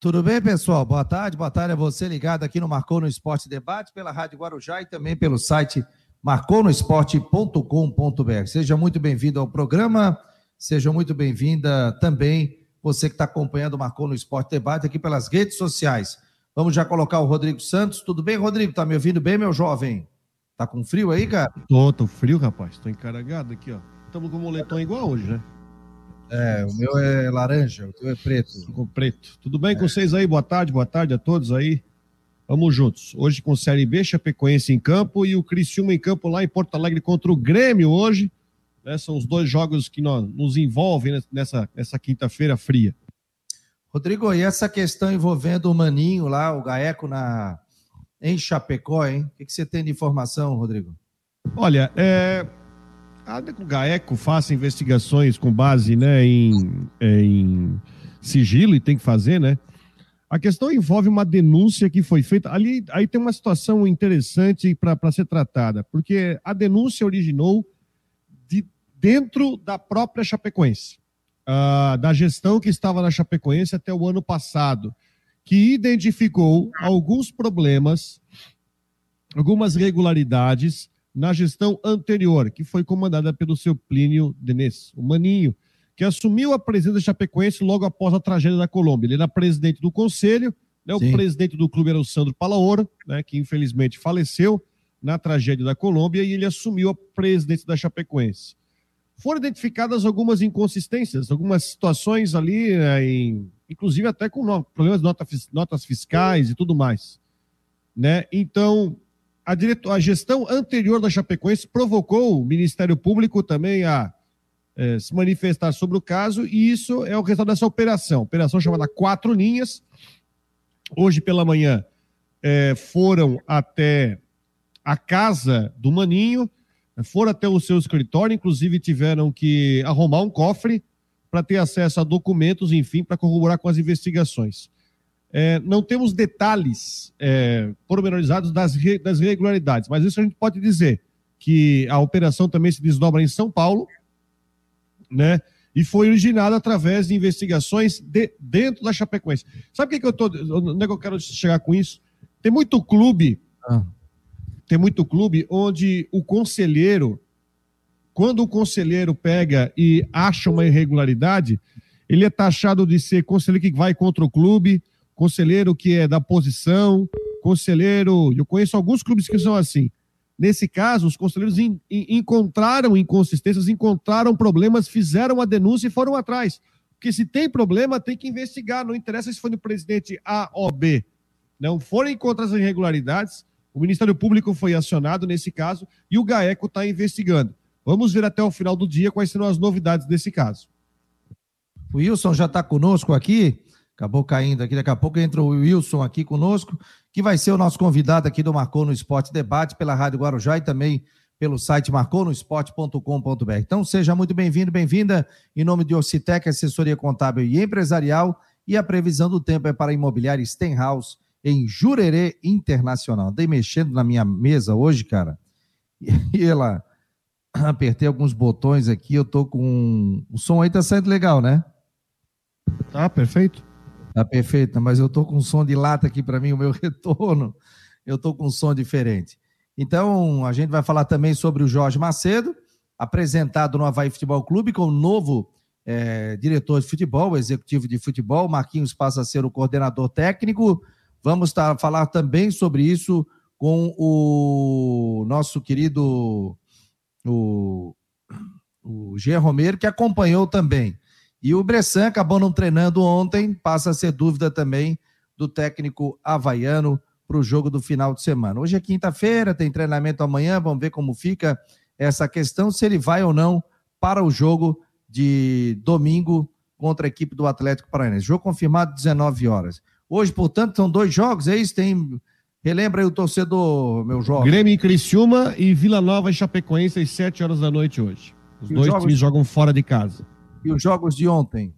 Tudo bem, pessoal? Boa tarde, boa tarde a você ligado aqui no Marcou no Esporte Debate, pela Rádio Guarujá e também pelo site marconosport.com.br. Seja muito bem-vindo ao programa, seja muito bem-vinda também você que está acompanhando o Marcou no Esporte Debate aqui pelas redes sociais. Vamos já colocar o Rodrigo Santos. Tudo bem, Rodrigo? Tá me ouvindo bem, meu jovem? Tá com frio aí, cara? Tô, tô frio, rapaz. Tô encaragado aqui, ó. Estamos com o moletom igual hoje, né? É, o meu é laranja, o teu é preto. Com preto. Tudo bem é. com vocês aí? Boa tarde, boa tarde a todos aí. Vamos juntos. Hoje com Série B, Chapecoense em campo e o Criciúma em campo lá em Porto Alegre contra o Grêmio hoje. Né? São os dois jogos que nós, nos envolvem nessa, nessa quinta-feira fria. Rodrigo, e essa questão envolvendo o Maninho lá, o Gaeco na, em Chapecó, hein? O que, que você tem de informação, Rodrigo? Olha, é, a GAECO faça investigações com base né, em, em sigilo, e tem que fazer, né? A questão envolve uma denúncia que foi feita. Ali aí tem uma situação interessante para ser tratada, porque a denúncia originou de dentro da própria Chapecoense, uh, da gestão que estava na Chapecoense até o ano passado, que identificou alguns problemas, algumas irregularidades na gestão anterior, que foi comandada pelo seu Plínio Denis, o Maninho, que assumiu a presidência da Chapecoense logo após a tragédia da Colômbia. Ele era presidente do conselho, né, o presidente do clube era o Sandro Palaoro, né, que infelizmente faleceu na tragédia da Colômbia, e ele assumiu a presidência da Chapecoense. Foram identificadas algumas inconsistências, algumas situações ali, né, em, inclusive até com problemas de nota, notas fiscais e tudo mais. Né? Então, a, diretor, a gestão anterior da Chapecoense provocou o Ministério Público também a é, se manifestar sobre o caso, e isso é o resultado dessa operação. Operação chamada Quatro Linhas. Hoje pela manhã é, foram até a casa do Maninho, foram até o seu escritório, inclusive tiveram que arrumar um cofre para ter acesso a documentos, enfim, para corroborar com as investigações. É, não temos detalhes é, pormenorizados das, das irregularidades, mas isso a gente pode dizer que a operação também se desdobra em São Paulo, né? E foi originada através de investigações de, dentro da Chapecoense. Sabe o que, que eu tô. Onde é que eu quero chegar com isso? Tem muito clube. Ah. Tem muito clube onde o conselheiro, quando o conselheiro pega e acha uma irregularidade, ele é taxado de ser conselheiro que vai contra o clube, conselheiro que é da posição, conselheiro. Eu conheço alguns clubes que são assim. Nesse caso, os conselheiros in, in, encontraram inconsistências, encontraram problemas, fizeram a denúncia e foram atrás. Porque se tem problema, tem que investigar. Não interessa se foi no presidente A ou B. Não foram encontradas irregularidades. O Ministério Público foi acionado nesse caso e o GAECO está investigando. Vamos ver até o final do dia quais serão as novidades desse caso. O Wilson já está conosco aqui acabou caindo aqui. Daqui a pouco entra o Wilson aqui conosco, que vai ser o nosso convidado aqui do Marcou no Esporte Debate pela Rádio Guarujá e também pelo site marconosport.com.br. Então, seja muito bem-vindo, bem-vinda, em nome de Ocitec, assessoria contábil e empresarial, e a previsão do tempo é para a imobiliária Stenhouse, em Jurerê Internacional. Andei mexendo na minha mesa hoje, cara, e ela apertei alguns botões aqui, eu tô com... O som aí tá saindo legal, né? Tá, perfeito. Tá perfeito, mas eu tô com um som de lata aqui para mim, o meu retorno, eu tô com um som diferente. Então, a gente vai falar também sobre o Jorge Macedo, apresentado no Havaí Futebol Clube como novo é, diretor de futebol, executivo de futebol. Marquinhos passa a ser o coordenador técnico. Vamos tá, falar também sobre isso com o nosso querido o, o G. Romero, que acompanhou também. E o Bressan acabou não treinando ontem, passa a ser dúvida também do técnico havaiano para o jogo do final de semana. Hoje é quinta-feira, tem treinamento amanhã, vamos ver como fica essa questão, se ele vai ou não para o jogo de domingo contra a equipe do Atlético Paranaense. Jogo confirmado 19 horas. Hoje, portanto, são dois jogos, é isso? Tem. Relembra aí o torcedor, meu jovem. Grêmio em Criciúma e Vila Nova e Chapecoense às 7 horas da noite hoje. Os e dois jogos... times jogam fora de casa. E os jogos de ontem?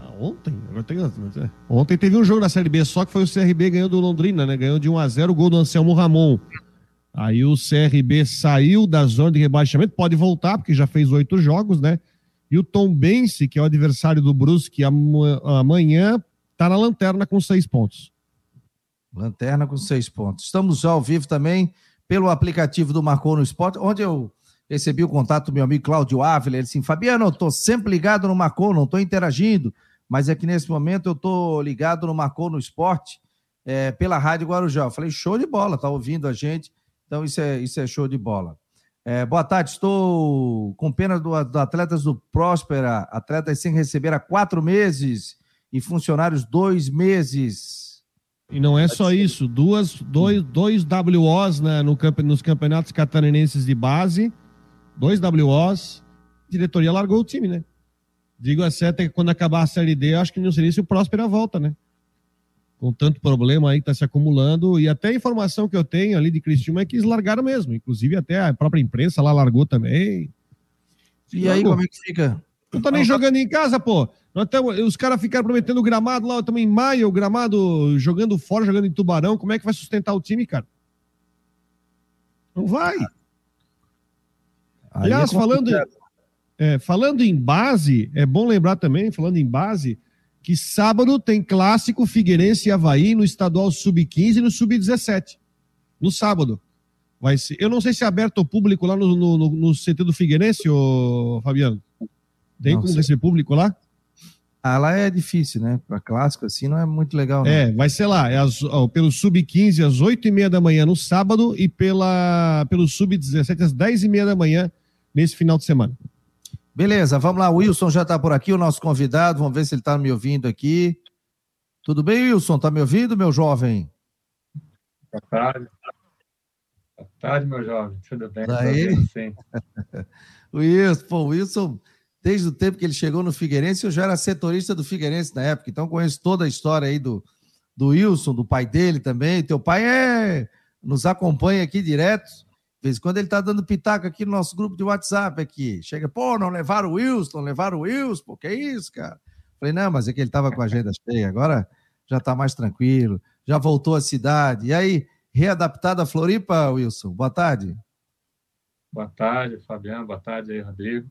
Ah, ontem? É. Ontem teve um jogo da Série B, só que foi o CRB ganhando do Londrina, né? Ganhou de 1 a 0 o gol do Anselmo Ramon. Aí o CRB saiu da zona de rebaixamento, pode voltar, porque já fez oito jogos, né? E o Tom Bense, que é o adversário do Brusque, amanhã está na lanterna com seis pontos. Lanterna com seis pontos. Estamos ao vivo também pelo aplicativo do Marcou no Esporte, onde eu recebi o contato do meu amigo Cláudio Ávila. Ele disse: Fabiano, eu estou sempre ligado no Marcou, não estou interagindo, mas é que nesse momento eu estou ligado no Marcou no Esporte é, pela Rádio Guarujá. Eu falei: show de bola, tá ouvindo a gente, então isso é, isso é show de bola. É, boa tarde, estou com pena do, do atletas do Próspera, atletas sem receber há quatro meses e funcionários dois meses. E não é só isso, duas, dois, dois WOs né, no, nos campeonatos catarinenses de base, dois WOs, a diretoria largou o time, né? Digo a certa que quando acabar a Série D, acho que não seria se o Próspera volta, né? com tanto problema aí que está se acumulando. E até a informação que eu tenho ali de Cristiúma é que eles largaram mesmo. Inclusive, até a própria imprensa lá largou também. E aí, como é que fica? Não tá nem jogando em casa, pô. Tamo, os caras ficaram prometendo o gramado lá, estamos em maio, o gramado jogando fora, jogando em Tubarão. Como é que vai sustentar o time, cara? Não vai. Aí Aliás, é falando, é, falando em base, é bom lembrar também, falando em base, que sábado tem clássico Figueirense e Havaí no estadual sub-15 e no sub-17. No sábado. Vai ser. Eu não sei se é aberto ao público lá no, no, no CT do Figueirense, ô, Fabiano. Tem não, como ser público lá? Ah, lá é difícil, né? Para clássico assim não é muito legal. É, vai ser lá. É as, ó, pelo sub-15 às 8 e meia da manhã no sábado e pela, pelo sub-17 às 10 e meia da manhã nesse final de semana. Beleza, vamos lá. O Wilson já está por aqui, o nosso convidado. Vamos ver se ele está me ouvindo aqui. Tudo bem, Wilson? Está me ouvindo, meu jovem? Boa tarde. Boa tarde, meu jovem. Tudo bem? Daí? Sim. o Wilson, pô, o Wilson, desde o tempo que ele chegou no Figueirense, eu já era setorista do Figueirense na época, então conheço toda a história aí do, do Wilson, do pai dele também. Teu pai é nos acompanha aqui direto. Vez em quando ele tá dando pitaco aqui no nosso grupo de WhatsApp aqui. Chega, pô, não levaram o Wilson, levaram o Wilson, pô, que é isso, cara? Falei, não, mas é que ele tava com a agenda cheia, agora já tá mais tranquilo, já voltou à cidade. E aí, readaptado a Floripa, Wilson? Boa tarde. Boa tarde, Fabiano, boa tarde aí, Rodrigo.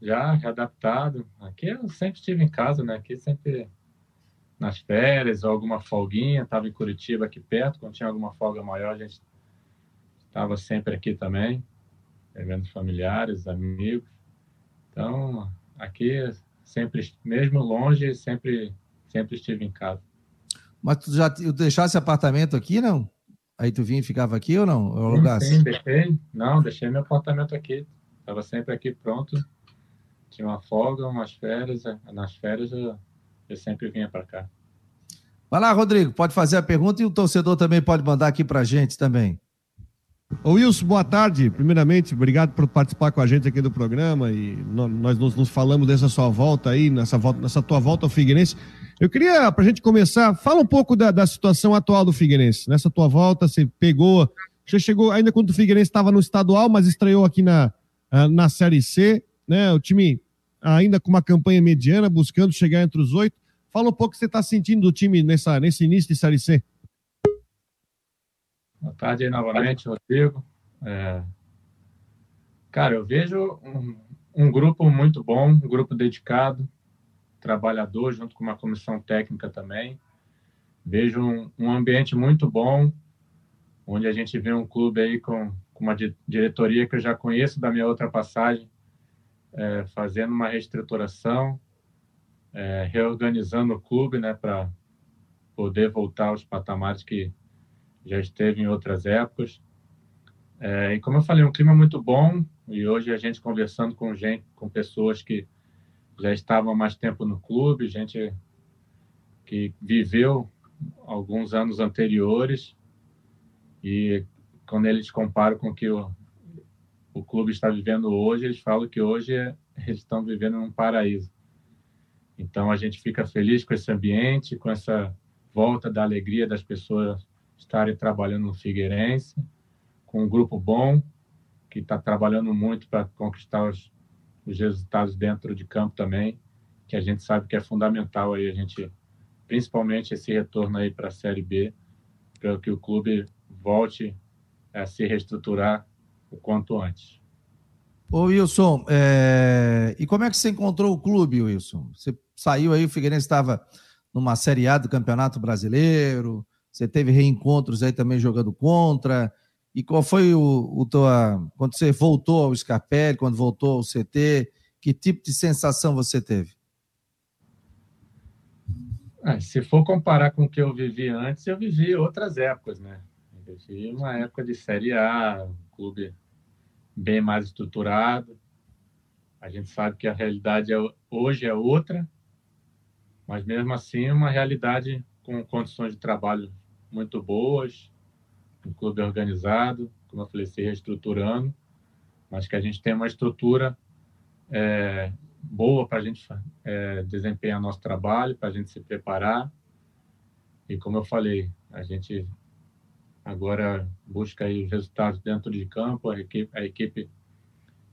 Já readaptado. Aqui eu sempre estive em casa, né? Aqui sempre nas férias alguma folguinha, estava em Curitiba aqui perto, quando tinha alguma folga maior, a gente estava sempre aqui também, eventos familiares, amigos. Então, aqui sempre, mesmo longe, sempre, sempre estive em casa. Mas tu já deixasse apartamento aqui, não? Aí tu vinha e ficava aqui ou não? sim, sim, deixei. Não, deixei meu apartamento aqui. Estava sempre aqui pronto. Tinha uma folga, umas férias. Nas férias eu, eu sempre vinha para cá. Vai lá, Rodrigo, pode fazer a pergunta e o torcedor também pode mandar aqui para gente também. Ô Wilson, boa tarde. Primeiramente, obrigado por participar com a gente aqui do programa e nós nos, nos falamos dessa sua volta aí, nessa, volta, nessa tua volta ao Figueirense. Eu queria, para a gente começar, fala um pouco da, da, situação atual do Figueirense. Nessa tua volta, você pegou, você chegou ainda quando o Figueirense estava no estadual, mas estreou aqui na, ah, na Série C, né? O time ainda com uma campanha mediana, buscando chegar entre os oito. Fala um pouco o que você está sentindo do time nessa, nesse início de Série C. Boa tarde aí novamente, Rodrigo. É... Cara, eu vejo um, um, grupo muito bom, um grupo dedicado, trabalhador, junto com uma comissão técnica também. Vejo um, um ambiente muito bom, onde a gente vê um clube aí com, com uma diretoria que eu já conheço da minha outra passagem, é, fazendo uma reestruturação, é, reorganizando o clube né, para poder voltar aos patamares que, já esteve em outras épocas. É, e como eu falei, um clima muito bom. E hoje a gente conversando com gente, com pessoas que já estavam mais tempo no clube, gente que viveu alguns anos anteriores. E quando eles comparam com o que o, o clube está vivendo hoje, eles falam que hoje é, eles estão vivendo num paraíso. Então a gente fica feliz com esse ambiente, com essa volta da alegria das pessoas estarem trabalhando no Figueirense, com um grupo bom, que está trabalhando muito para conquistar os, os resultados dentro de campo também, que a gente sabe que é fundamental aí a gente, principalmente esse retorno aí para a Série B, para que o clube volte a se reestruturar o quanto antes. Ô Wilson, é... e como é que você encontrou o clube, Wilson? Você saiu aí, o Figueirense estava numa Série A do Campeonato Brasileiro, você teve reencontros aí também jogando contra. E qual foi o, o tua. Quando você voltou ao Scarpelli, quando voltou ao CT, que tipo de sensação você teve? Ah, se for comparar com o que eu vivi antes, eu vivi outras épocas, né? Eu vivi uma época de Série A, um clube bem mais estruturado. A gente sabe que a realidade é, hoje é outra, mas mesmo assim uma realidade com condições de trabalho muito boas, um clube organizado, como eu falei, se reestruturando, mas que a gente tem uma estrutura é, boa para a gente é, desempenhar nosso trabalho, para a gente se preparar. E como eu falei, a gente agora busca aí os resultados dentro de campo, a equipe, a equipe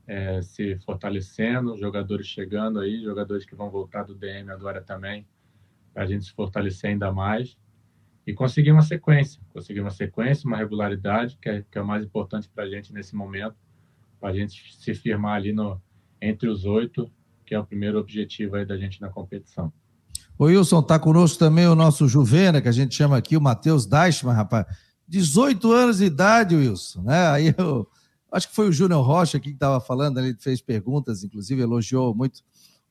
é, se fortalecendo, jogadores chegando aí, jogadores que vão voltar do DM agora também, para a gente se fortalecer ainda mais e conseguir uma sequência, conseguir uma sequência, uma regularidade, que é, que é o mais importante para a gente nesse momento, para a gente se firmar ali no, entre os oito, que é o primeiro objetivo aí da gente na competição. O Wilson, está conosco também o nosso Juvena, que a gente chama aqui, o Matheus Deichmann, rapaz. 18 anos de idade, Wilson, né? Aí eu acho que foi o Júnior Rocha aqui que estava falando, ele fez perguntas, inclusive elogiou muito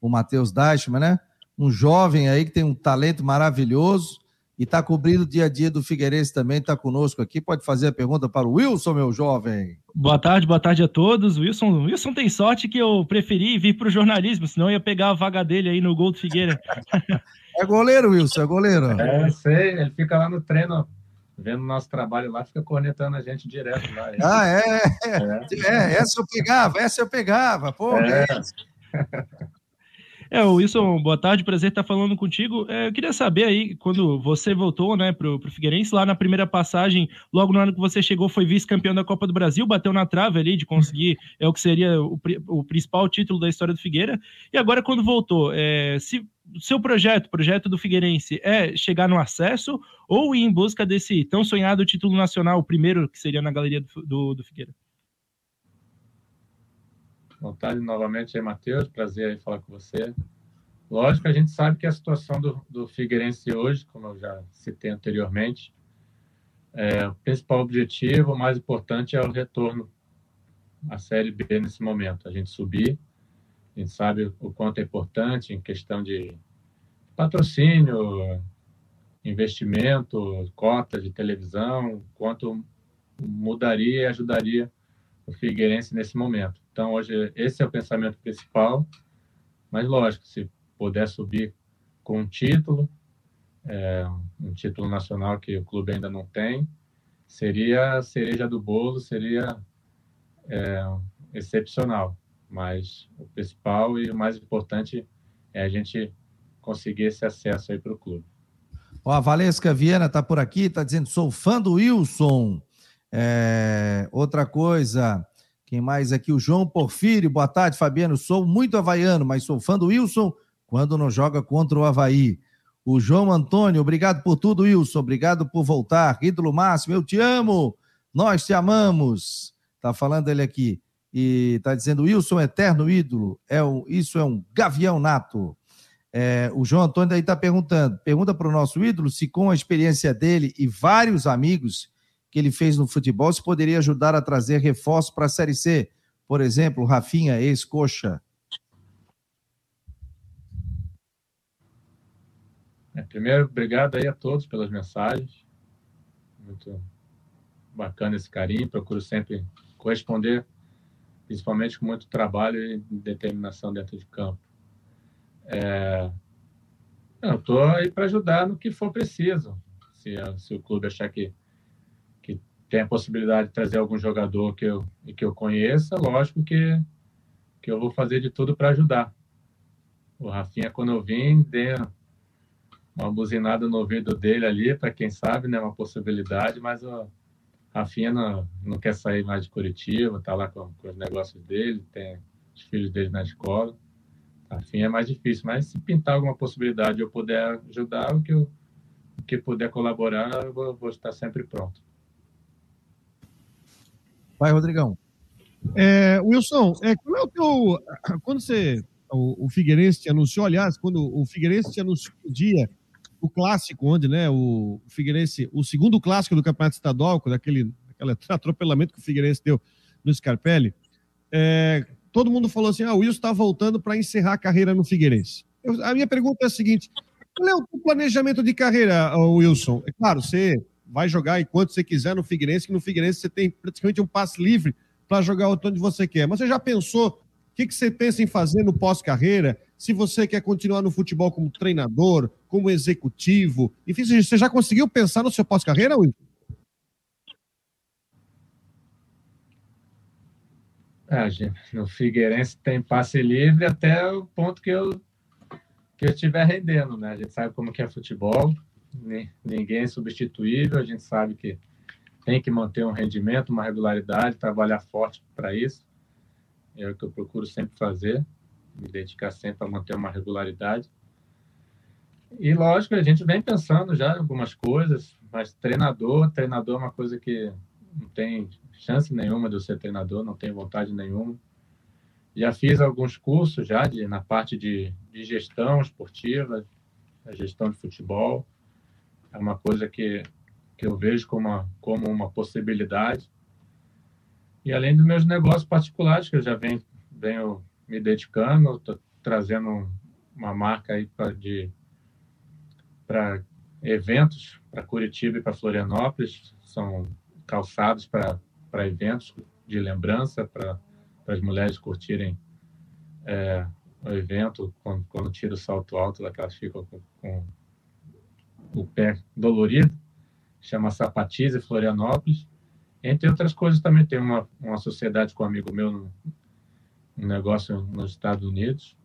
o Matheus Deichmann, né? Um jovem aí que tem um talento maravilhoso e está cobrindo o dia a dia do Figueirense também, está conosco aqui. Pode fazer a pergunta para o Wilson, meu jovem. Boa tarde, boa tarde a todos. Wilson, Wilson tem sorte que eu preferi vir para o jornalismo, senão eu ia pegar a vaga dele aí no gol do Figueira. é goleiro, Wilson, é goleiro. É, sei, ele fica lá no treino vendo nosso trabalho lá, fica cornetando a gente direto lá. Ah, é? É, é essa eu pegava, essa eu pegava, pô. É. É, Wilson, boa tarde, prazer estar falando contigo. É, eu queria saber aí, quando você voltou né, para o Figueirense, lá na primeira passagem, logo no ano que você chegou, foi vice-campeão da Copa do Brasil, bateu na trave ali de conseguir é o que seria o, o principal título da história do Figueira. E agora, quando voltou, é, se seu projeto, projeto do Figueirense, é chegar no acesso ou ir em busca desse tão sonhado título nacional, o primeiro que seria na galeria do, do, do Figueira? Vontade novamente aí, Matheus. Prazer aí falar com você. Lógico, a gente sabe que a situação do, do Figueirense hoje, como eu já citei anteriormente, é, o principal objetivo, o mais importante é o retorno à Série B nesse momento. A gente subir, a gente sabe o quanto é importante em questão de patrocínio, investimento, cota de televisão, quanto mudaria e ajudaria o Figueirense nesse momento. Então, hoje, esse é o pensamento principal. Mas, lógico, se puder subir com um título, é, um título nacional que o clube ainda não tem, seria a cereja do bolo, seria é, excepcional. Mas o principal e o mais importante é a gente conseguir esse acesso aí para o clube. Ó, a Valesca Viana está por aqui, está dizendo: sou fã do Wilson. É, outra coisa, quem mais aqui? O João Porfírio. Boa tarde, Fabiano. Sou muito havaiano, mas sou fã do Wilson quando não joga contra o Havaí. O João Antônio, obrigado por tudo, Wilson. Obrigado por voltar. Ídolo máximo, eu te amo. Nós te amamos. Tá falando ele aqui. E tá dizendo, Wilson, eterno ídolo. É um, isso é um gavião nato. É, o João Antônio aí está perguntando. Pergunta para o nosso ídolo se, com a experiência dele e vários amigos que ele fez no futebol, se poderia ajudar a trazer reforços para a Série C. Por exemplo, Rafinha, ex-coxa. É, primeiro, obrigado aí a todos pelas mensagens. Muito bacana esse carinho. Procuro sempre corresponder, principalmente com muito trabalho e determinação dentro de campo. É... Eu estou aí para ajudar no que for preciso. Se, se o clube achar que tem a possibilidade de trazer algum jogador que eu, que eu conheça, lógico que, que eu vou fazer de tudo para ajudar. O Rafinha, quando eu vim, dei uma buzinada no ouvido dele ali, para quem sabe, né, uma possibilidade, mas o Rafinha não, não quer sair mais de Curitiba, tá lá com, com os negócios dele, tem os filhos dele na escola. Rafinha é mais difícil, mas se pintar alguma possibilidade de eu puder ajudar, o que, eu, o que puder colaborar, eu vou, vou estar sempre pronto. Vai, Rodrigão. É, Wilson, é, qual é o teu. Quando você. O, o Figueirense te anunciou, aliás, quando o Figueirense te anunciou o dia, o clássico, onde, né, o Figueirense, o segundo clássico do Campeonato Estadual, daquele, aquele atropelamento que o Figueirense deu no Scarpelli, é, todo mundo falou assim: ah, o Wilson está voltando para encerrar a carreira no Figueirense. Eu, a minha pergunta é a seguinte: qual é o planejamento de carreira, Wilson? É claro, você vai jogar enquanto você quiser no Figueirense, que no Figueirense você tem praticamente um passe livre para jogar onde você quer. Mas você já pensou o que, que você pensa em fazer no pós-carreira? Se você quer continuar no futebol como treinador, como executivo, enfim, você já conseguiu pensar no seu pós-carreira, Wilson? Ah, no Figueirense tem passe livre até o ponto que eu que eu estiver rendendo, né? A gente sabe como que é futebol, ninguém é substituível, a gente sabe que tem que manter um rendimento, uma regularidade, trabalhar forte para isso. É o que eu procuro sempre fazer, me dedicar sempre a manter uma regularidade. E lógico, a gente vem pensando já em algumas coisas, mas treinador, treinador é uma coisa que não tem chance nenhuma de eu ser treinador, não tenho vontade nenhuma. Já fiz alguns cursos já de, na parte de, de gestão esportiva, a gestão de futebol. É uma coisa que, que eu vejo como uma, como uma possibilidade. E além dos meus negócios particulares, que eu já venho, venho me dedicando, estou trazendo uma marca aí para eventos para Curitiba e para Florianópolis. São calçados para eventos de lembrança, para as mulheres curtirem é, o evento quando, quando tira o salto alto, elas ficam com, com o pé dolorido, chama Sapatize Florianópolis. Entre outras coisas, também tem uma, uma sociedade com um amigo meu, no, um negócio nos Estados Unidos.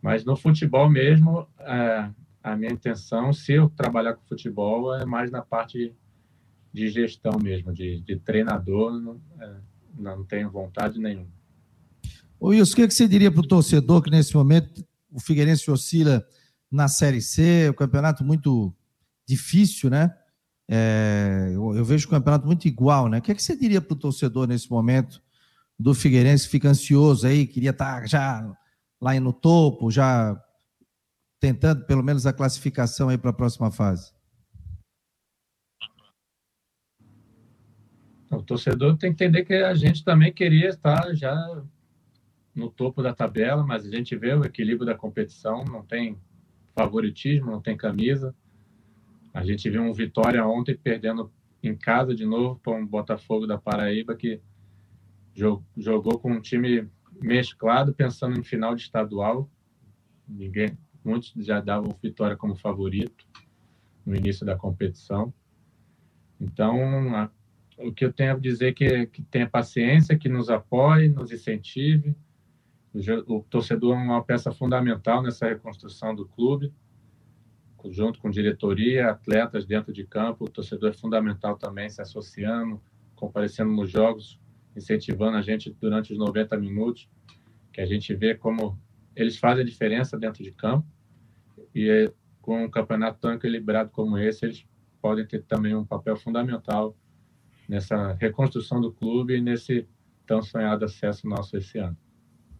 Mas no futebol mesmo, é, a minha intenção, se eu trabalhar com futebol, é mais na parte de gestão mesmo, de, de treinador. É, não tenho vontade nenhuma. Ô Wilson, o que, é que você diria para o torcedor que nesse momento o Figueirense oscila na Série C, o um campeonato muito difícil, né? É, eu, eu, vejo o campeonato muito igual, né? O que, é que você diria para o torcedor nesse momento do Figueirense que fica ansioso aí, queria estar tá já lá no topo, já tentando pelo menos a classificação aí para a próxima fase? O torcedor tem que entender que a gente também queria estar já no topo da tabela, mas a gente vê o equilíbrio da competição, não tem favoritismo, não tem camisa. A gente viu um Vitória ontem perdendo em casa de novo para um Botafogo da Paraíba que jogou com um time mesclado, pensando em final de estadual. Ninguém, muitos já davam Vitória como favorito no início da competição. Então, a, o que eu tenho a dizer é que, que tenha paciência, que nos apoie, nos incentive. O, torcedor é uma peça fundamental nessa reconstrução do clube, junto com diretoria, atletas dentro de campo. O torcedor é fundamental também se associando, comparecendo nos jogos, incentivando a gente durante os 90 minutos, que a gente vê como eles fazem a diferença dentro de campo. E com um campeonato tão equilibrado como esse, eles podem ter também um papel fundamental nessa reconstrução do clube e nesse tão sonhado acesso nosso esse ano.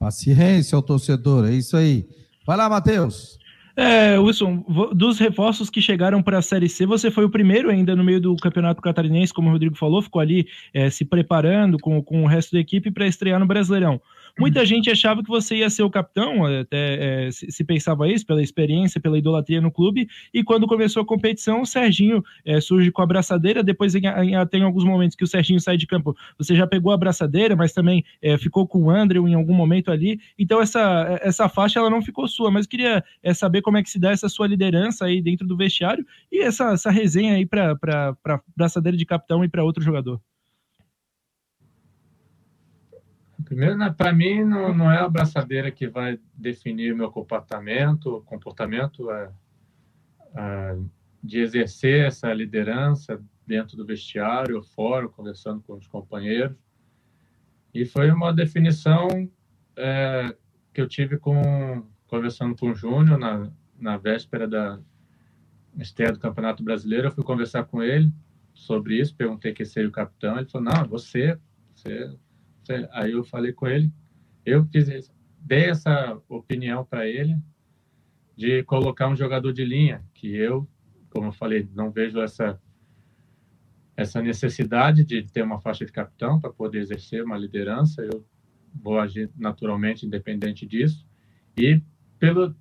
Paciência ao torcedor, é isso aí. Vai lá, Matheus. É, Wilson, dos reforços que chegaram para a Série C, você foi o primeiro ainda no meio do Campeonato Catarinense, como o Rodrigo falou, ficou ali é, se preparando com, com o resto da equipe para estrear no Brasileirão. Muita gente achava que você ia ser o capitão, até é, se, pensava isso, pela experiência, pela idolatria no clube, e quando começou a competição, o Serginho é, surge com a abraçadeira, depois em, em, tem alguns momentos que o Serginho sai de campo, você já pegou a abraçadeira, mas também é, ficou com o André em algum momento ali, então essa, essa faixa ela não ficou sua, mas queria é, saber como é que se dá essa sua liderança aí dentro do vestiário e essa, essa resenha aí para abraçadeira de capitão e para outro jogador. Primeiro, né, para mim, não, não é a abraçadeira que vai definir meu comportamento, comportamento é, é, de exercer essa liderança dentro do vestiário, fora, conversando com os companheiros. E foi uma definição é, que eu tive com conversando com o Júnior na, na véspera da estreia do Campeonato Brasileiro. Eu fui conversar com ele sobre isso, perguntei quem seria o capitão. Ele falou: Não, você, você Aí eu falei com ele, eu fiz, dei essa opinião para ele de colocar um jogador de linha, que eu, como eu falei, não vejo essa essa necessidade de ter uma faixa de capitão para poder exercer uma liderança. Eu vou agir naturalmente independente disso. E pelo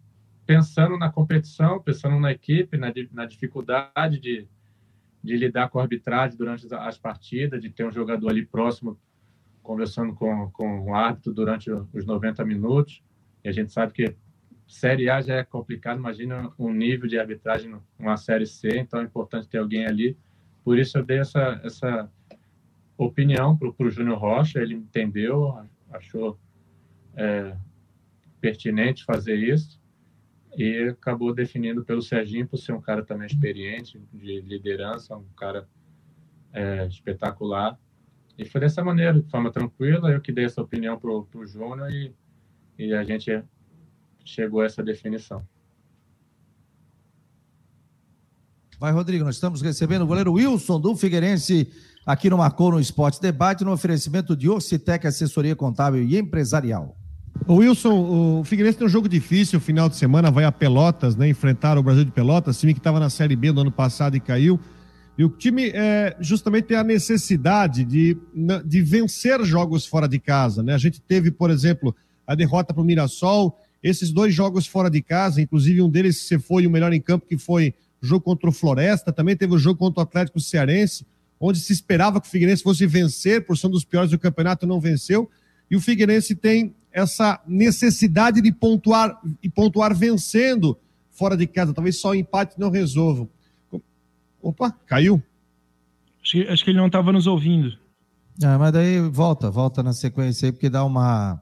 pensando na competição, pensando na equipe, na, na dificuldade de, de lidar com a arbitragem durante as partidas, de ter um jogador ali próximo conversando com, com o árbitro durante os 90 minutos. E a gente sabe que Série A já é complicado, imagina um nível de arbitragem numa Série C, então é importante ter alguém ali. Por isso eu dei essa, essa opinião para o Júnior Rocha, ele entendeu, achou é, pertinente fazer isso e acabou definindo pelo Serginho por ser um cara também experiente, de liderança, um cara é, espetacular. E foi dessa maneira, de forma tranquila, eu que dei essa opinião para o Júnior e, e a gente chegou a essa definição. Vai, Rodrigo, nós estamos recebendo o goleiro Wilson do Figueirense aqui no Marcou no Esporte Debate, no oferecimento de Orcitec Assessoria Contábil e Empresarial. O Wilson, o Figueirense tem um jogo difícil, final de semana vai a Pelotas, né? Enfrentar o Brasil de Pelotas, time que estava na Série B no ano passado e caiu. E o time é, justamente tem a necessidade de, de vencer jogos fora de casa, né? A gente teve, por exemplo, a derrota para o Mirassol, esses dois jogos fora de casa, inclusive um deles você foi o melhor em campo, que foi o jogo contra o Floresta, também teve o jogo contra o Atlético Cearense, onde se esperava que o Figueirense fosse vencer, por ser um dos piores do campeonato, não venceu. E o Figueirense tem essa necessidade de pontuar e pontuar vencendo fora de casa. Talvez só o empate não resolva. Opa, caiu? Acho que, acho que ele não estava nos ouvindo. Ah, mas daí volta, volta na sequência aí, porque dá uma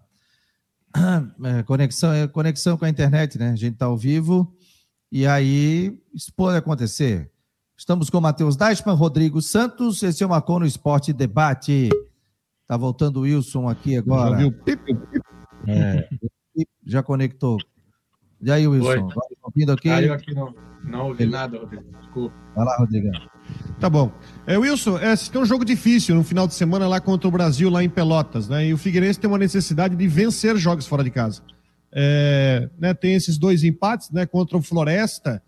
é, conexão, é conexão com a internet, né? A gente está ao vivo e aí isso pode acontecer. Estamos com o Matheus Deichmann, Rodrigo Santos, esse é o Macon no Esporte Debate. Tá voltando o Wilson aqui agora. Já viu? É, já conectou. E aí, Wilson? Vai ouvindo aqui? Caiu aqui, não, não ouvi Ele... nada, Rodrigo. Desculpa. Vai lá, Rodrigo. Tá bom. É, Wilson, é, tem um jogo difícil no final de semana lá contra o Brasil, lá em Pelotas, né? E o Figueirense tem uma necessidade de vencer jogos fora de casa. É, né, tem esses dois empates, né? Contra o Floresta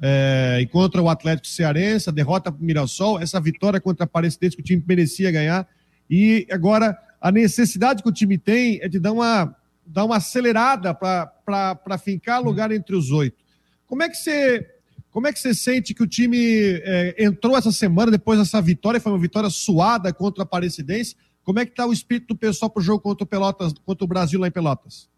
é, e contra o Atlético Cearense, a derrota para o Mirassol, essa vitória contra a Aparecidense que o time merecia ganhar. E agora a necessidade que o time tem é de dar uma dar uma acelerada para fincar lugar entre os oito. Como é que você como é que você sente que o time é, entrou essa semana depois dessa vitória? Foi uma vitória suada contra a Aparecidense. Como é que está o espírito do pessoal para o jogo contra o Pelotas, contra o Brasil lá em Pelotas?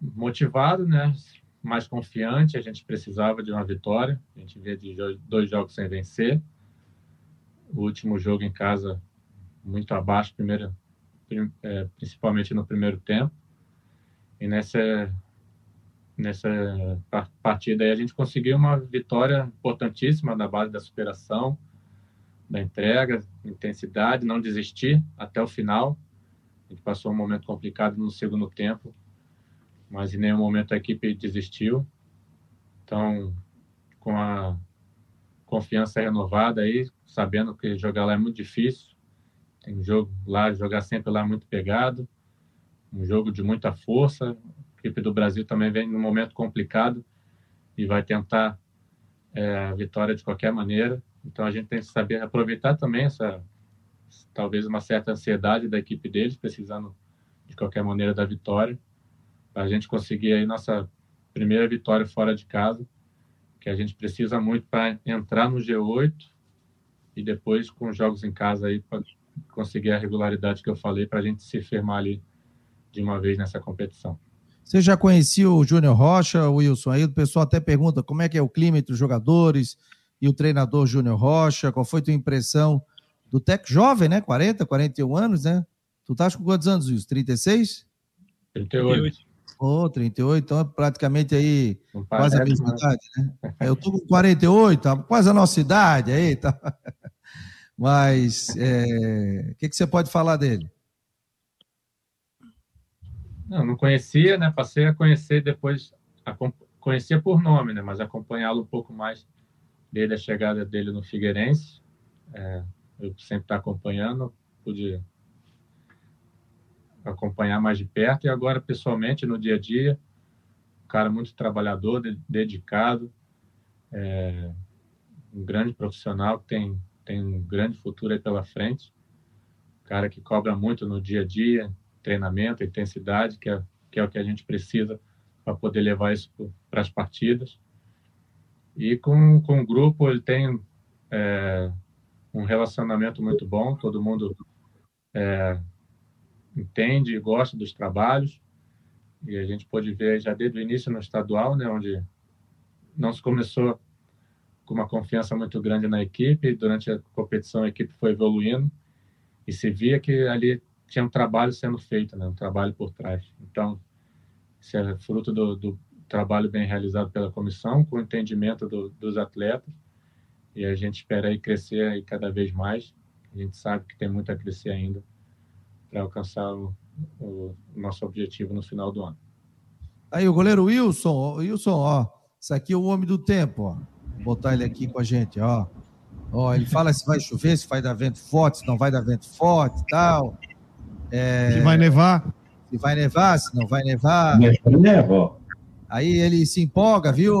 Motivado, né? Mais confiante. A gente precisava de uma vitória. A gente veio de dois jogos sem vencer. O último jogo em casa muito abaixo, primeiro, é, principalmente no primeiro tempo. E nessa, nessa partida aí a gente conseguiu uma vitória importantíssima na base da superação, da entrega, intensidade, não desistir até o final. A gente passou um momento complicado no segundo tempo, mas em nenhum momento a equipe desistiu. Então, com a confiança renovada aí, sabendo que jogar lá é muito difícil, tem jogo lá, jogar sempre lá muito pegado, um jogo de muita força. A equipe do Brasil também vem num momento complicado e vai tentar é, a vitória de qualquer maneira. Então a gente tem que saber aproveitar também essa talvez uma certa ansiedade da equipe deles, precisando de qualquer maneira da vitória, para a gente conseguir aí nossa primeira vitória fora de casa, que a gente precisa muito para entrar no G8 e depois com jogos em casa aí para conseguir a regularidade que eu falei para a gente se firmar ali de uma vez nessa competição. Você já conhecia o Júnior Rocha, Wilson? Aí o pessoal até pergunta como é que é o clima entre os jogadores e o treinador Júnior Rocha. Qual foi a tua impressão do Tec jovem, né? 40, 41 anos, né? Tu estás com quantos anos, Wilson? 36? 38. Ô, oh, 38, então é praticamente aí quase a mesma idade, né? Eu tô com 48, tá quase a nossa idade aí, tá? Mas o é, que, que você pode falar dele? Não, não conhecia, né? Passei a conhecer depois, a, conhecia por nome, né? Mas acompanhá-lo um pouco mais desde a chegada dele no Figueirense. É, eu sempre estou acompanhando. pude acompanhar mais de perto e agora pessoalmente no dia a dia, um cara muito trabalhador, dedicado, é, um grande profissional que tem tem um grande futuro aí pela frente, cara que cobra muito no dia a dia, treinamento, intensidade, que é, que é o que a gente precisa para poder levar isso para as partidas. E com, com o grupo ele tem é, um relacionamento muito bom, todo mundo é, entende e gosta dos trabalhos. E a gente pôde ver já desde o início no estadual, né, onde não se começou com uma confiança muito grande na equipe. Durante a competição, a equipe foi evoluindo e se via que ali tinha um trabalho sendo feito, né, um trabalho por trás. Então, isso é fruto do, do trabalho bem realizado pela comissão, com o entendimento do, dos atletas. E a gente espera aí crescer aí cada vez mais. A gente sabe que tem muito a crescer ainda para alcançar o, o, nosso objetivo no final do ano. Aí o goleiro Wilson, Wilson, ó, isso aqui é o homem do tempo, ó. Vou botar ele aqui com a gente, ó. Ó, ele fala se vai chover, se vai dar vento forte, se não vai dar vento forte tal. É... Se vai nevar. Se vai nevar, se não vai nevar. Neva. Aí ele se empolga, viu,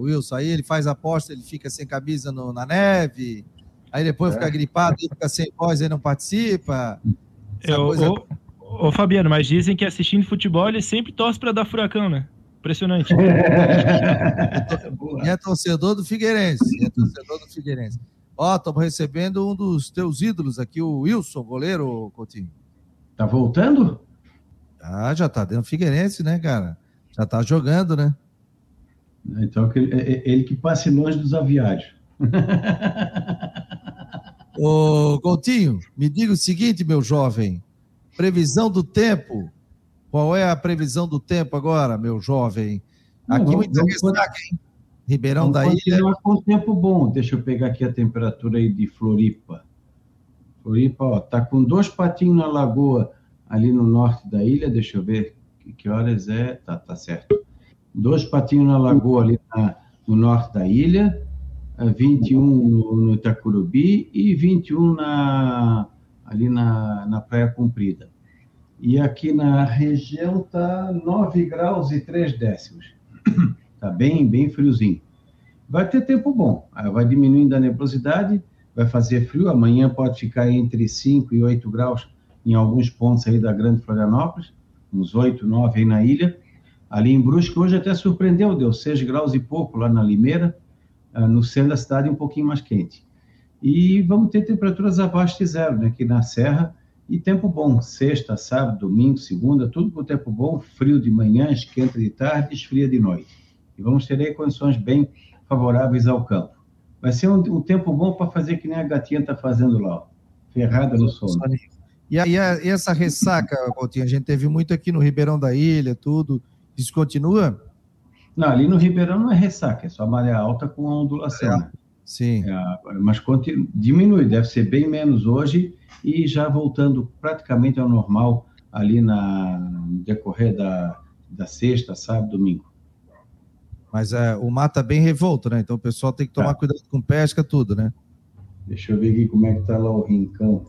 Wilson? Aí ele faz a aposta, ele fica sem camisa no, na neve. Aí depois é. fica gripado, fica sem voz, e não participa. Eu, coisa... ô, ô, Fabiano, mas dizem que assistindo futebol ele sempre torce para dar furacão, né? Impressionante. e é torcedor do Figueirense. É torcedor do Figueirense. Ó, estamos recebendo um dos teus ídolos aqui, o Wilson, goleiro, Coutinho. Tá voltando? Ah, já tá dentro do Figueirense, né, cara? Já tá jogando, né? Então, ele, é, é, ele que passe longe dos aviários. Ô, Coutinho, me diga o seguinte, meu jovem. Previsão do tempo. Qual é a previsão do tempo agora, meu jovem? Aqui Não, muita ressaca, hein? Ribeirão da Ilha. com tempo bom. Deixa eu pegar aqui a temperatura aí de Floripa. Floripa, ó, tá com dois patinhos na lagoa ali no norte da ilha. Deixa eu ver que, horas é. Tá, tá certo. Dois patinhos na lagoa ali na, no norte da ilha 21 no, no Itacurubi e 21 na, ali na, na Praia Comprida. E aqui na região está 9 graus e 3 décimos. Está bem, bem friozinho. Vai ter tempo bom, vai diminuindo a nebulosidade, vai fazer frio. Amanhã pode ficar entre 5 e 8 graus em alguns pontos aí da Grande Florianópolis, uns 8, 9 aí na ilha. Ali em Brusque, hoje até surpreendeu, deu 6 graus e pouco lá na Limeira uh, no centro da cidade um pouquinho mais quente. E vamos ter temperaturas abaixo de zero, né, aqui na Serra, e tempo bom, sexta, sábado, domingo, segunda, tudo com tempo bom, frio de manhã, esquenta de tarde, esfria de noite. E vamos ter aí condições bem favoráveis ao campo. Vai ser um, um tempo bom para fazer que nem a gatinha está fazendo lá, ferrada no sono. E, a, e, a, e essa ressaca, Coutinho, a gente teve muito aqui no Ribeirão da Ilha, tudo, isso continua? Não, ali no Ribeirão não é ressaca, é só maré alta com ondulação. É, sim. É, mas continua, diminui, deve ser bem menos hoje e já voltando praticamente ao normal ali na, no decorrer da, da sexta, sábado, domingo. Mas é, o mar está bem revolto, né? Então o pessoal tem que tomar tá. cuidado com pesca, tudo, né? Deixa eu ver aqui como é que está lá o rincão.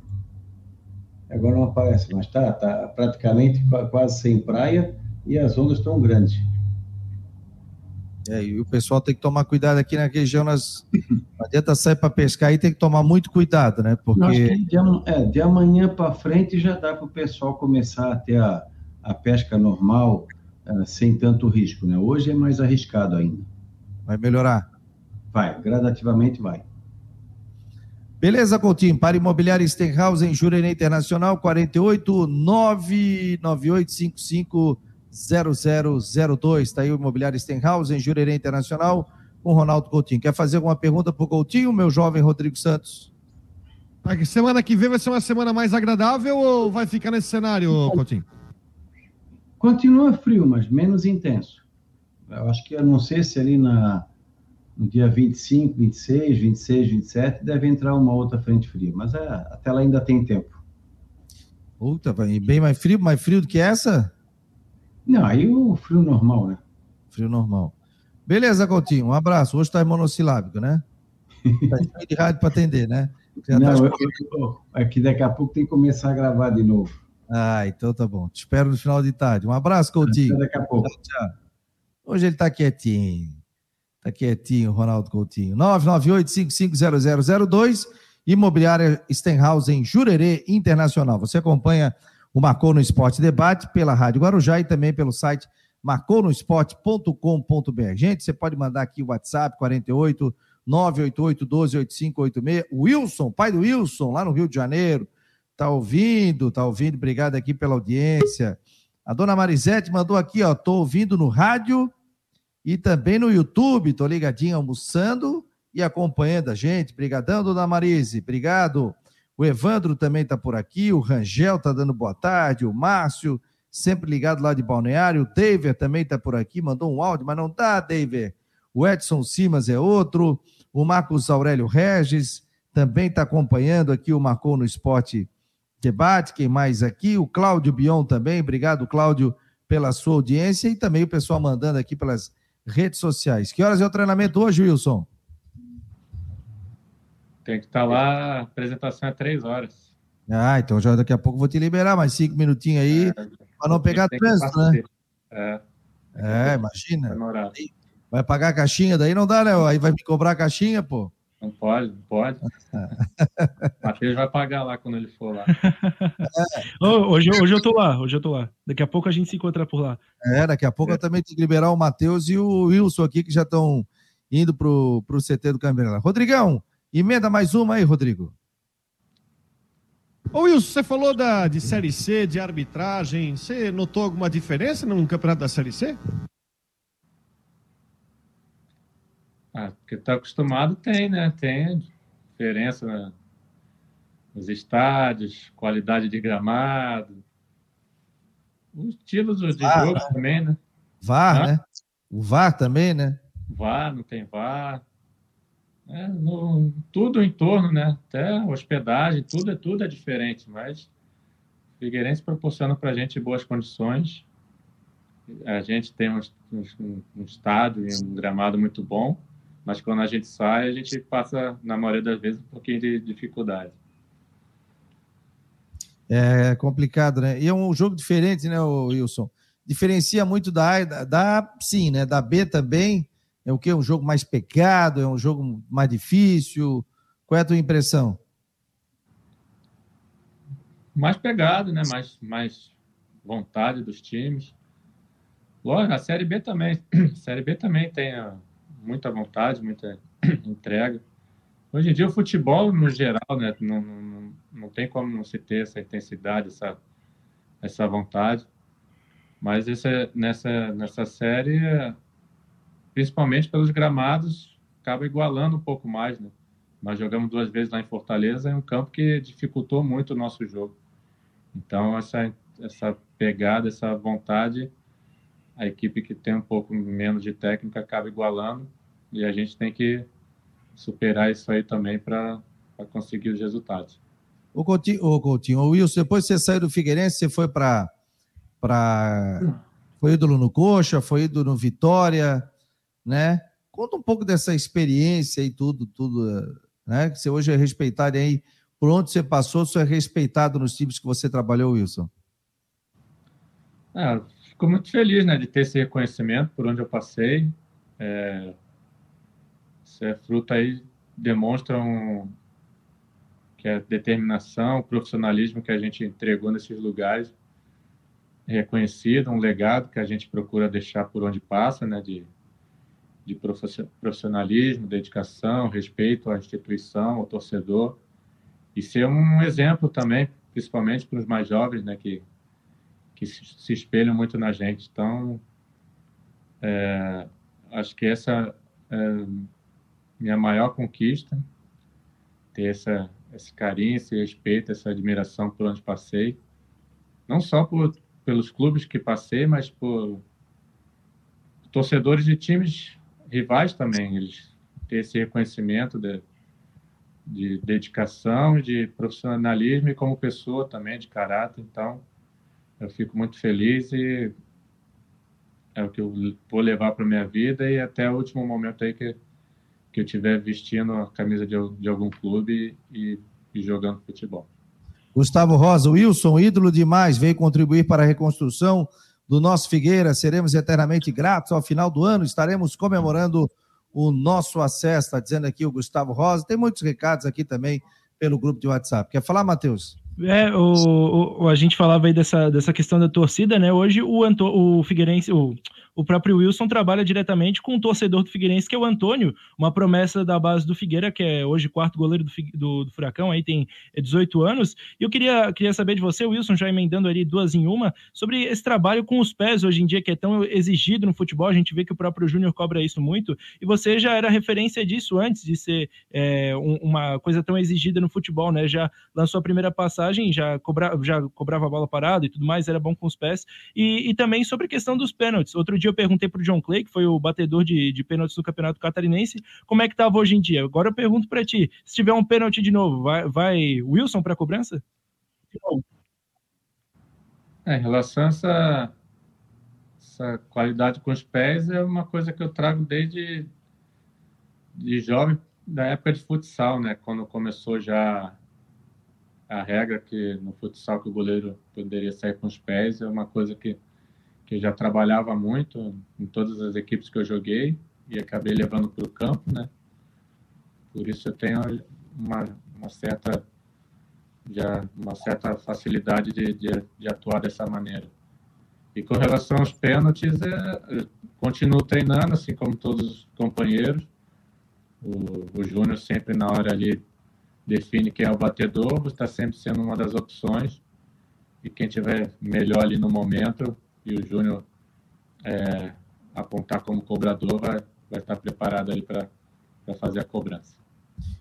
Agora não aparece, mas está tá praticamente quase sem praia e as ondas estão grandes. É, e o pessoal tem que tomar cuidado aqui na região, nas... não adianta sair para pescar e tem que tomar muito cuidado, né? Porque. De, é, de amanhã para frente já dá para o pessoal começar a ter a, a pesca normal, uh, sem tanto risco, né? Hoje é mais arriscado ainda. Vai melhorar? Vai, gradativamente vai. Beleza, Coutinho. Para Imobiliária Stenhouse em Jurerê Internacional, 48 99855 0002. Está aí o Imobiliário Stenhouse, em Jurerê Internacional, com Ronaldo Coutinho. Quer fazer alguma pergunta para o Coutinho, meu jovem Rodrigo Santos? Semana que vem vai ser uma semana mais agradável ou vai ficar nesse cenário, Coutinho? Continua frio, mas menos intenso. Eu acho que, a não ser se ali na, no dia 25, 26, 26, 27, deve entrar uma outra frente fria. Mas é, até lá ainda tem tempo. Puta, bem mais frio, mais frio do que essa? Não, aí o frio normal, né? Frio normal. Beleza, Coutinho, um abraço. Hoje está monossilábico, né? Tá de rádio para atender, né? Já tá Não, tá... eu, aqui daqui a pouco tem que começar a gravar de novo. Ah, então tá bom. Te espero no final de tarde. Um abraço, Coutinho. Até daqui a pouco. Tchau. Hoje ele tá quietinho. Tá quietinho, Ronaldo Coutinho. 998-550002, Imobiliária Stenhouse em Jurerê Internacional. Você acompanha o Marcou no Esporte Debate pela Rádio Guarujá e também pelo site marconosport.com.br. Gente, você pode mandar aqui o WhatsApp 48 988 12 8586. Wilson, pai do Wilson, lá no Rio de Janeiro, tá ouvindo, tá ouvindo. Obrigado aqui pela audiência. A dona Marisete mandou aqui, ó, tô ouvindo no rádio e também no YouTube, tô ligadinho almoçando e acompanhando a gente. Obrigadão, dona Marise, obrigado. O Evandro também tá por aqui, o Rangel tá dando boa tarde, o Márcio, sempre ligado lá de Balneário, o David também tá por aqui, mandou um áudio, mas não tá, David. O Edson Simas é outro, o Marcos Aurélio Regis também está acompanhando aqui o Marcou no Esporte Debate. Quem mais aqui? O Cláudio Bion também. Obrigado, Cláudio, pela sua audiência e também o pessoal mandando aqui pelas redes sociais. Que horas é o treinamento hoje, Wilson? Tem que estar tá lá, a apresentação é três horas. Ah, então já daqui a pouco vou te liberar mais cinco minutinhos aí, é, para não pegar trânsito, né? É, é imagina. Vai pagar a caixinha, daí não dá, né? Aí vai me cobrar a caixinha, pô. Não pode, não pode. Matheus vai pagar lá quando ele for lá. hoje, hoje eu tô lá, hoje eu tô lá. Daqui a pouco a gente se encontra por lá. É, daqui a pouco é. eu também tenho que liberar o Matheus e o Wilson aqui, que já estão indo pro, pro CT do Câmara. Rodrigão, emenda mais uma aí, Rodrigo. Ô Wilson, você falou da, de Série C, de arbitragem. Você notou alguma diferença no campeonato da Série C? Ah, porque está acostumado tem, né? Tem diferença né? nos estádios, qualidade de gramado, os estilos de VAR, jogo né? também, né? VAR, ah? né? O VAR também, né? VAR, não tem VAR. É, no, tudo em torno, né? Até hospedagem, tudo, é, tudo é diferente, mas Figueirense proporciona para a gente boas condições. A gente tem um, um, um estádio e um gramado muito bom mas quando a gente sai, a gente passa, na maioria das vezes, um pouquinho de dificuldade. É complicado, né? E é um jogo diferente, né, Wilson? Diferencia muito da A da, da sim, né? Da B também. É o que? Um jogo mais pecado? É um jogo mais difícil? Qual é a tua impressão? Mais pegado, né? Mais, mais vontade dos times. Lógico, a Série B também. A Série B também tem a muita vontade, muita entrega. Hoje em dia, o futebol, no geral, né, não, não, não tem como não se ter essa intensidade, essa, essa vontade. Mas essa, nessa, nessa série, principalmente pelos gramados, acaba igualando um pouco mais. Né? Nós jogamos duas vezes lá em Fortaleza, é um campo que dificultou muito o nosso jogo. Então, essa, essa pegada, essa vontade a equipe que tem um pouco menos de técnica acaba igualando e a gente tem que superar isso aí também para conseguir os resultados. O Coutinho, o Coutinho, o Wilson, depois você saiu do Figueirense, você foi para para foi ídolo no Coxa, foi ídolo no Vitória, né? Conta um pouco dessa experiência e tudo, tudo, né? Que você hoje é respeitado aí, por onde você passou, você é respeitado nos times que você trabalhou, Wilson. É, fico muito feliz né, de ter esse reconhecimento por onde eu passei. É, é fruto aí, demonstra um, que a determinação, o profissionalismo que a gente entregou nesses lugares reconhecido, um legado que a gente procura deixar por onde passa, né, de, de profissionalismo, dedicação, respeito à instituição, ao torcedor, e ser um exemplo também, principalmente para os mais jovens, né, que que se espelham muito na gente. Então, é, acho que essa é minha maior conquista, ter essa, esse carinho, esse respeito, essa admiração por onde passei. Não só por, pelos clubes que passei, mas por torcedores de times rivais também. Eles ter esse reconhecimento de, de dedicação, de profissionalismo e como pessoa também, de caráter. Então, eu fico muito feliz e é o que eu vou levar para minha vida e até o último momento aí que, que eu estiver vestindo a camisa de, de algum clube e, e jogando futebol. Gustavo Rosa, Wilson, ídolo demais, veio contribuir para a reconstrução do nosso Figueira. Seremos eternamente gratos. Ao final do ano estaremos comemorando o nosso acesso. Está dizendo aqui o Gustavo Rosa. Tem muitos recados aqui também pelo grupo de WhatsApp. Quer falar, Matheus? É, o, o, a gente falava aí dessa, dessa questão da torcida, né? Hoje o, Anto, o Figueirense, o, o próprio Wilson trabalha diretamente com o torcedor do Figueirense, que é o Antônio, uma promessa da base do Figueira, que é hoje quarto goleiro do, do, do Furacão, aí tem 18 anos. E eu queria, queria saber de você, Wilson, já emendando ali duas em uma, sobre esse trabalho com os pés hoje em dia, que é tão exigido no futebol. A gente vê que o próprio Júnior cobra isso muito. E você já era referência disso antes de ser é, um, uma coisa tão exigida no futebol, né? Já lançou a primeira passagem, já, cobra, já cobrava a bola parada e tudo mais, era bom com os pés. E, e também sobre a questão dos pênaltis. Outro dia eu perguntei para o John Clay, que foi o batedor de, de pênaltis do Campeonato Catarinense, como é que estava hoje em dia. Agora eu pergunto para ti, se tiver um pênalti de novo, vai, vai Wilson para a cobrança? É, em relação a essa, essa qualidade com os pés, é uma coisa que eu trago desde de jovem, da época de futsal, né? Quando começou já a regra que no futsal que o goleiro poderia sair com os pés, é uma coisa que que eu já trabalhava muito em todas as equipes que eu joguei e acabei levando para o campo, né? Por isso eu tenho uma, uma certa já uma certa facilidade de, de, de, atuar dessa maneira. E com relação aos pênaltis, é, continuo treinando, assim como todos os companheiros. O, o Júnior sempre na hora ali define quem é o batedor, está sempre sendo uma das opções. E quem tiver melhor ali no momento, e o Júnior é, apontar como cobrador, vai, vai estar preparado ali para fazer a cobrança.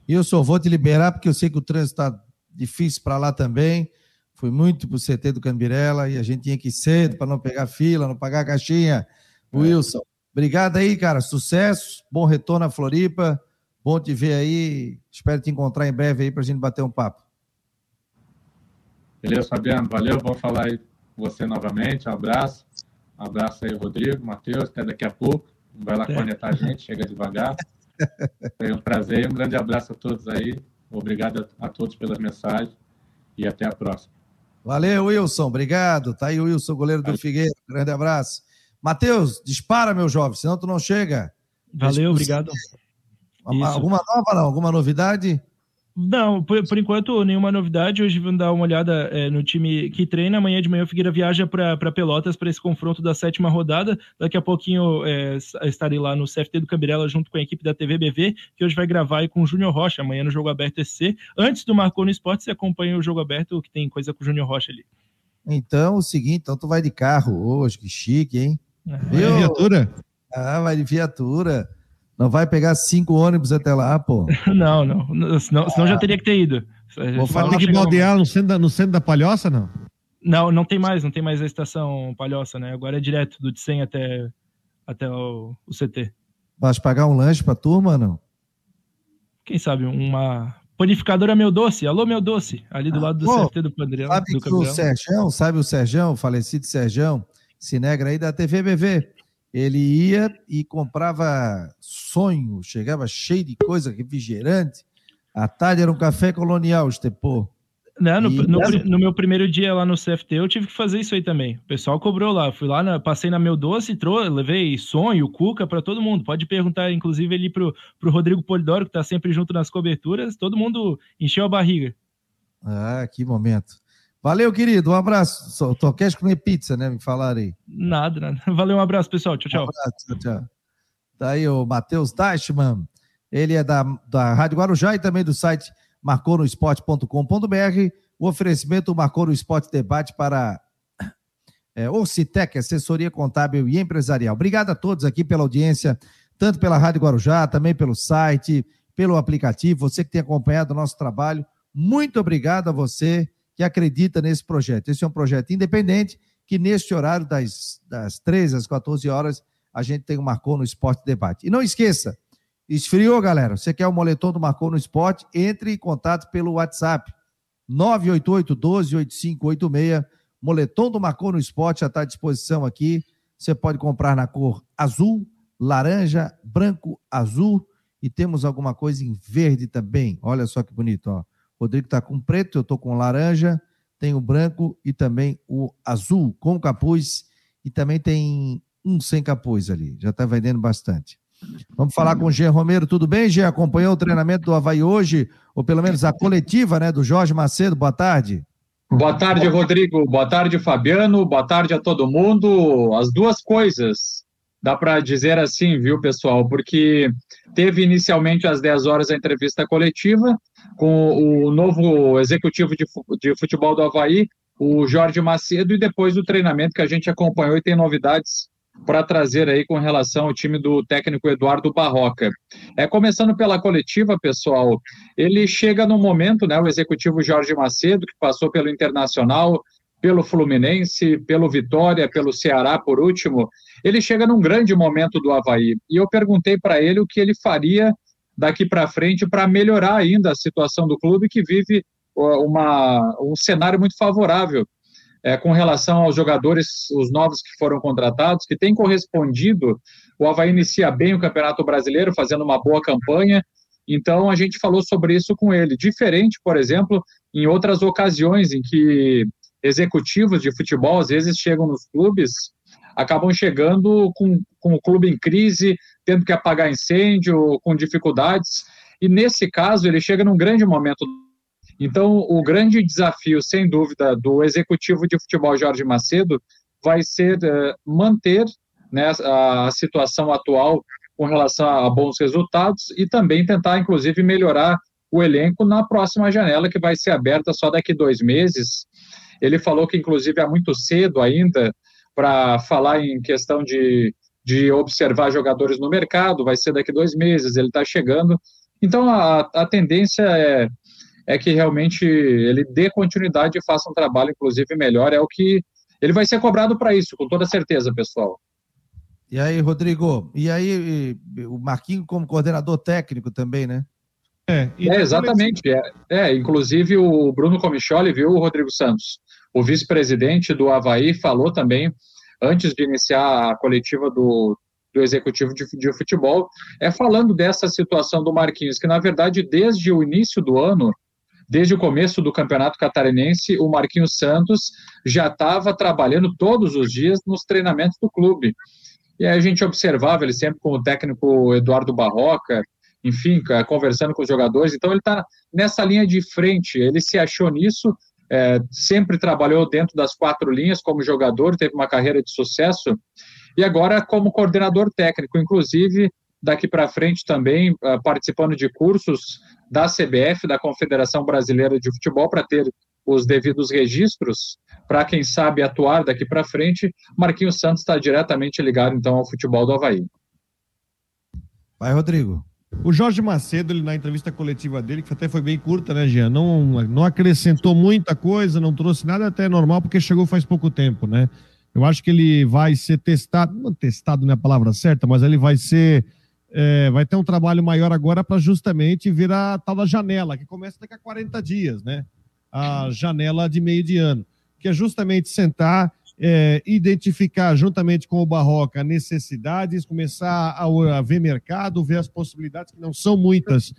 E eu só vou te liberar, porque eu sei que o trânsito está difícil para lá também. Fui muito para o CT do Cambirela e a gente tinha que ir cedo para não pegar fila, não pagar a caixinha. É. Wilson, obrigado aí, cara. Sucesso, bom retorno à Floripa. Bom te ver aí. Espero te encontrar em breve aí para a gente bater um papo. Beleza, Fabiano. Valeu, vamos falar aí você novamente. Um abraço. Um abraço aí, Rodrigo, Matheus, até daqui a pouco. Vai lá é. conectar a gente, chega devagar. Foi um prazer. Um grande abraço a todos aí. Obrigado a todos pelas mensagens e até a próxima. Valeu, Wilson. Obrigado. Tá aí o Wilson, goleiro do Figueira. Grande abraço. Matheus, dispara, meu jovem, senão tu não chega. Valeu, obrigado. Alguma nova, não? Alguma novidade? Não, por, por, enquanto, nenhuma novidade. Hoje vamos dar uma olhada é, no time que treina. Amanhã de manhã o Figueira viaja para Pelotas para esse confronto da sétima rodada. Daqui a pouquinho é, estarei lá no CFT do Cambirela junto com a equipe da TV BV, que hoje vai gravar com o Júnior Rocha, amanhã no Jogo Aberto SC. Antes do Marcou no Esporte, você acompanha o Jogo Aberto, que tem coisa com o Júnior Rocha ali. Então, o seguinte, então tu vai de carro hoje, que chique, hein? Ah, Viu? viatura? Ah, vai de viatura. Não vai pegar cinco ônibus até lá, pô. não, não. Senão, senão já teria que ter ido. Vou falar que baldear no centro, da, no centro da Palhoça, não? Não, não tem mais, não tem mais a estação Palhoça, né? Agora é direto do de 100 até, até o, o CT. Vai pagar um lanche pra turma, não? Quem sabe uma panificadora Meu Doce. Alô, Meu Doce, ali do ah, lado do pô, CT do Padrão. Sabe do o Serjão, sabe o Serjão, falecido Serjão, Cinegra aí da TV BV. Ele ia e comprava sonho, chegava cheio de coisa, refrigerante. À tarde era um café colonial, Estepô. Não, no, no, no, meu primeiro dia lá no CFT, eu tive que fazer isso aí também. O pessoal cobrou lá. Fui lá, na, passei na meu doce, trou, levei sonho, cuca para todo mundo. Pode perguntar, inclusive, ali pro, pro Rodrigo Polidoro, que tá sempre junto nas coberturas. Todo mundo encheu a barriga. Ah, que momento. Valeu, querido. Um abraço. Só, tô, queres comer pizza, né? Me falaram aí. Nada, nada. Valeu, um abraço, pessoal. Tchau, tchau. Um abraço, tchau, tchau. Tá aí o Matheus Deichmann. Ele é da, da Rádio Guarujá e também do site marconosport.com.br. O oferecimento marcou no Esporte Debate para é, Orcitec, assessoria contábil e empresarial. Obrigado a todos aqui pela audiência, tanto pela Rádio Guarujá, também pelo site, pelo aplicativo. Você que tem acompanhado o nosso trabalho, muito obrigado a você que acredita nesse projeto. Esse é um projeto independente que, neste horário, das, das 13 às 14 horas, a gente tem o Marcou no Esporte Debate. E não esqueça, esfriou, galera. Você quer o moletom do Marcou no Esporte? Entre em contato pelo WhatsApp 988 12 8586. Moletom do Marcou no Esporte já está à disposição aqui. Você pode comprar na cor azul, laranja, branco, azul e temos alguma coisa em verde também. Olha só que bonito, ó. Rodrigo está com preto, eu estou com laranja, tem o branco e também o azul com capuz e também tem um sem capuz ali. Já está vendendo bastante. Vamos falar com o Jean Romero. Tudo bem, Jean? Acompanhou o treinamento do Havaí hoje, ou pelo menos a coletiva, né, do Jorge Macedo. Boa tarde. Boa tarde, Rodrigo. Boa tarde, Fabiano. Boa tarde a todo mundo. As duas coisas, dá para dizer assim, viu, pessoal? Porque teve inicialmente às 10 horas a entrevista coletiva com o novo executivo de futebol do Havaí, o Jorge Macedo, e depois o treinamento que a gente acompanhou e tem novidades para trazer aí com relação ao time do técnico Eduardo Barroca. É começando pela coletiva, pessoal. Ele chega no momento, né, o executivo Jorge Macedo, que passou pelo Internacional, pelo Fluminense, pelo Vitória, pelo Ceará por último, ele chega num grande momento do Havaí. E eu perguntei para ele o que ele faria daqui para frente para melhorar ainda a situação do clube que vive uma, um cenário muito favorável é, com relação aos jogadores, os novos que foram contratados, que têm correspondido. O Havaí inicia bem o Campeonato Brasileiro, fazendo uma boa campanha. Então a gente falou sobre isso com ele. Diferente, por exemplo, em outras ocasiões em que executivos de futebol às vezes chegam nos clubes, acabam chegando com, com o clube em crise, tendo que apagar incêndio, com dificuldades. E nesse caso, ele chega num grande momento então, o grande desafio, sem dúvida, do executivo de futebol Jorge Macedo vai ser uh, manter né, a, a situação atual com relação a bons resultados e também tentar, inclusive, melhorar o elenco na próxima janela, que vai ser aberta só daqui dois meses. Ele falou que, inclusive, é muito cedo ainda para falar em questão de, de observar jogadores no mercado, vai ser daqui dois meses, ele está chegando. Então, a, a tendência é é que realmente ele dê continuidade e faça um trabalho, inclusive, melhor. É o que ele vai ser cobrado para isso, com toda certeza, pessoal. E aí, Rodrigo? E aí, o Marquinho como coordenador técnico também, né? É, é exatamente. É, é, inclusive o Bruno Comicholi, viu, o Rodrigo Santos, o vice-presidente do Havaí, falou também, antes de iniciar a coletiva do, do executivo de, de futebol, é falando dessa situação do Marquinhos, que na verdade, desde o início do ano, Desde o começo do Campeonato Catarinense, o Marquinhos Santos já estava trabalhando todos os dias nos treinamentos do clube. E aí a gente observava ele sempre com o técnico Eduardo Barroca, enfim, conversando com os jogadores. Então ele está nessa linha de frente, ele se achou nisso, é, sempre trabalhou dentro das quatro linhas como jogador, teve uma carreira de sucesso, e agora como coordenador técnico, inclusive daqui para frente também uh, participando de cursos da CBF, da Confederação Brasileira de Futebol, para ter os devidos registros, para quem sabe atuar daqui para frente. Marquinhos Santos está diretamente ligado então ao futebol do Havaí. Vai, Rodrigo. O Jorge Macedo, ele, na entrevista coletiva dele, que até foi bem curta, né, Jean? Não, não acrescentou muita coisa, não trouxe nada até normal, porque chegou faz pouco tempo, né? Eu acho que ele vai ser testado, não testado não é a palavra certa, mas ele vai ser é, vai ter um trabalho maior agora para justamente ver a tal da janela, que começa daqui a 40 dias, né? A janela de meio de ano, que é justamente sentar, é, identificar juntamente com o Barroca necessidades, começar a, a, ver mercado, ver as possibilidades, que não são muitas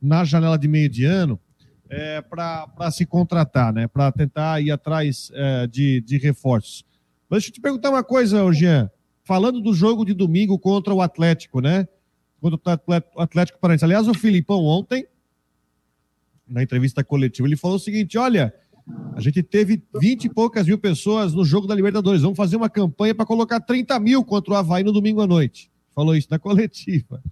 na janela de meio de ano, é, para se contratar, né? Para tentar ir atrás é, de, de reforços. Mas deixa eu te perguntar uma coisa, Jean. Falando do jogo de domingo contra o Atlético, né? contra o Atlético Paranaense. Aliás, o Filipão ontem, na entrevista coletiva, ele falou o seguinte: olha, a gente teve 20 e poucas mil pessoas no jogo da Libertadores. Vamos fazer uma campanha para colocar 30 mil contra o Havaí no domingo à noite. Falou isso na coletiva.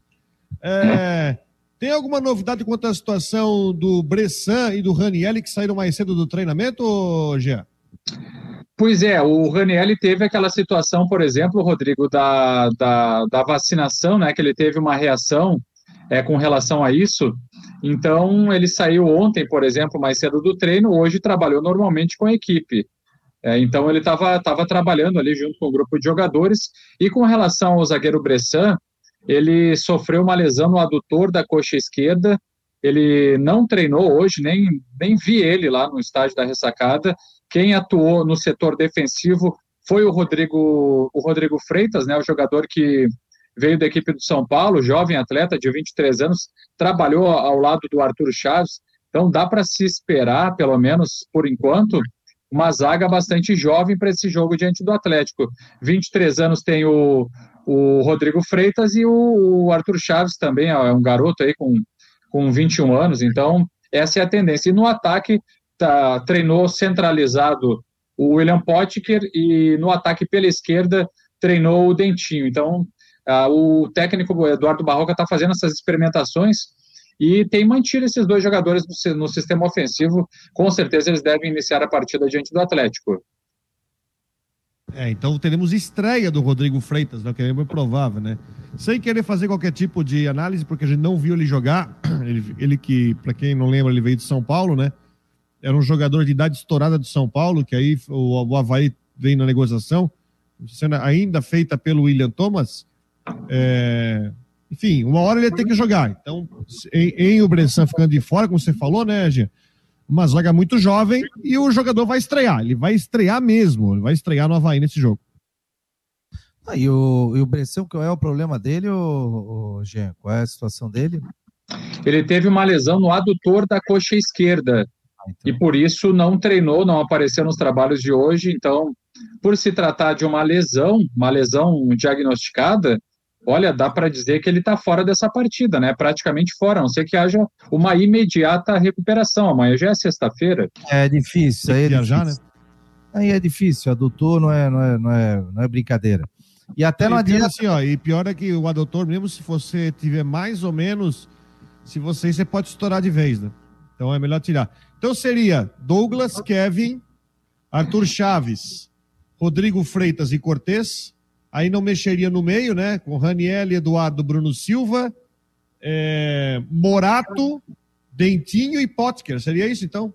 É, tem alguma novidade quanto à situação do Bressan e do Ranielli que saíram mais cedo do treinamento, Jean? Pois é, o Ranielli teve aquela situação, por exemplo, Rodrigo, da, da, da vacinação, né? Que ele teve uma reação é, com relação a isso. Então, ele saiu ontem, por exemplo, mais cedo do treino, hoje trabalhou normalmente com a equipe. É, então, ele estava tava trabalhando ali junto com o grupo de jogadores. E com relação ao zagueiro Bressan, ele sofreu uma lesão no adutor da coxa esquerda. Ele não treinou hoje, nem, nem vi ele lá no estádio da ressacada. Quem atuou no setor defensivo foi o Rodrigo, o Rodrigo Freitas, né, o jogador que veio da equipe do São Paulo, jovem atleta de 23 anos, trabalhou ao lado do Arthur Chaves. Então dá para se esperar, pelo menos por enquanto, uma zaga bastante jovem para esse jogo diante do Atlético. 23 anos tem o, o Rodrigo Freitas e o, o Arthur Chaves também, é um garoto aí com, com 21 anos, então essa é a tendência. E no ataque, tá, treinou centralizado o William Potker e no ataque pela esquerda treinou o Dentinho. Então, uh, o técnico Eduardo Barroca está fazendo essas experimentações e tem mantido esses dois jogadores no, sistema ofensivo. Com certeza eles devem iniciar a partida diante do Atlético. É, então teremos estreia do Rodrigo Freitas, né, que é bem provável, né? Sem querer fazer qualquer tipo de análise, porque a gente não viu ele jogar. Ele, ele que, para quem não lembra, ele veio de São Paulo, né? Era um jogador de idade estourada de São Paulo, que aí o, o Havaí veio na negociação, sendo ainda feita pelo William Thomas. É, enfim, uma hora ele ia ter que jogar. Então, em, em o Bressan ficando de fora, como você falou, né, Gia? Uma zaga muito jovem e o jogador vai estrear. Ele vai estrear mesmo. Ele vai estrear no Havaí nesse jogo. Ah, e, o, e o Bressan, qual é o problema dele, o, o Jean? Qual é a situação dele? Ele teve uma lesão no adutor da coxa esquerda. Ah, então. E por isso não treinou, não apareceu nos trabalhos de hoje. Então, por se tratar de uma lesão, uma lesão diagnosticada, olha, dá para dizer que ele está fora dessa partida, né? Praticamente fora, a não ser que haja uma imediata recuperação. Amanhã já é sexta-feira. É difícil, aí é viajar, né? Aí é difícil, adutor não é, não é, não é, não é brincadeira. E até não adianta. Assim, ó, e pior é que o adutor, mesmo se você tiver mais ou menos, se você, você pode estourar de vez, né? Então é melhor tirar. Então seria Douglas, Kevin, Arthur Chaves, Rodrigo Freitas e Cortez, aí não mexeria no meio, né? Com Raniel, Eduardo, Bruno Silva, é, Morato, Dentinho e Potker. Seria isso então?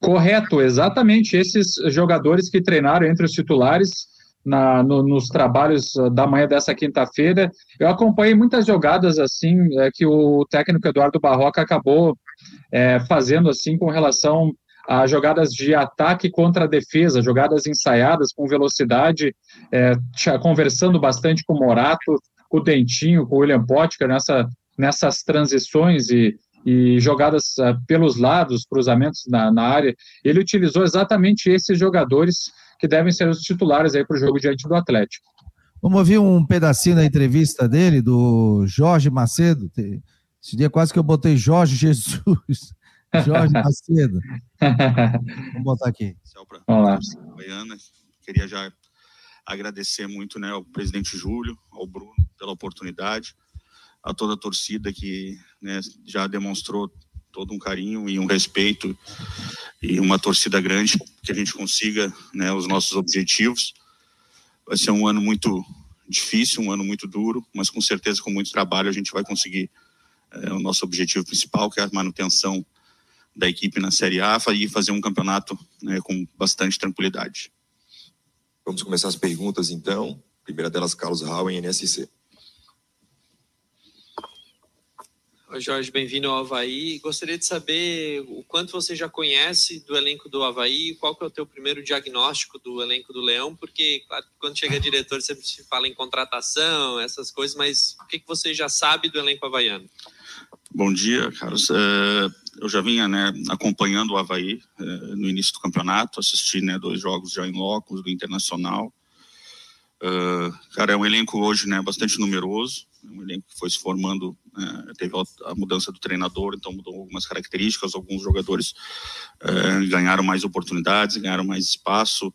Correto, exatamente. Esses jogadores que treinaram entre os titulares na, no, nos trabalhos da manhã dessa quinta-feira. Eu acompanhei muitas jogadas assim é, que o técnico Eduardo Barroca acabou é, fazendo assim com relação a jogadas de ataque contra a defesa, jogadas ensaiadas com velocidade, é, conversando bastante com o Morato, com o Dentinho, com o William Potker nessa, nessas transições e, e jogadas uh, pelos lados, cruzamentos na, na, área. Ele utilizou exatamente esses jogadores que devem ser os titulares para o jogo diante do Atlético. Vamos ouvir um pedacinho da entrevista dele, do Jorge Macedo. Esse dia quase que eu botei Jorge Jesus. Jorge Macedo. Vamos botar aqui. Olá. Goiânia. Queria já agradecer muito né, ao presidente Júlio, ao Bruno, pela oportunidade, a toda a torcida que né, já demonstrou todo um carinho e um respeito e uma torcida grande que a gente consiga né, os nossos objetivos. Vai ser um ano muito difícil, um ano muito duro, mas com certeza com muito trabalho a gente vai conseguir é, o nosso objetivo principal, que é a manutenção da equipe na Série A e fazer um campeonato né, com bastante tranquilidade. Vamos começar as perguntas então. Primeira delas, Carlos Rauen, NSC. Oi, Jorge, bem-vindo ao Havaí. Gostaria de saber o quanto você já conhece do elenco do Havaí, qual que é o teu primeiro diagnóstico do elenco do Leão, porque, claro, quando chega diretor sempre se fala em contratação, essas coisas, mas o que, que você já sabe do elenco havaiano? Bom dia, Carlos. É, eu já vinha né, acompanhando o Havaí é, no início do campeonato, assisti né, dois jogos já em locos do Internacional. Uh, cara, é um elenco hoje né, bastante numeroso, é um elenco que foi se formando, teve a mudança do treinador, então mudou algumas características, alguns jogadores ganharam mais oportunidades, ganharam mais espaço,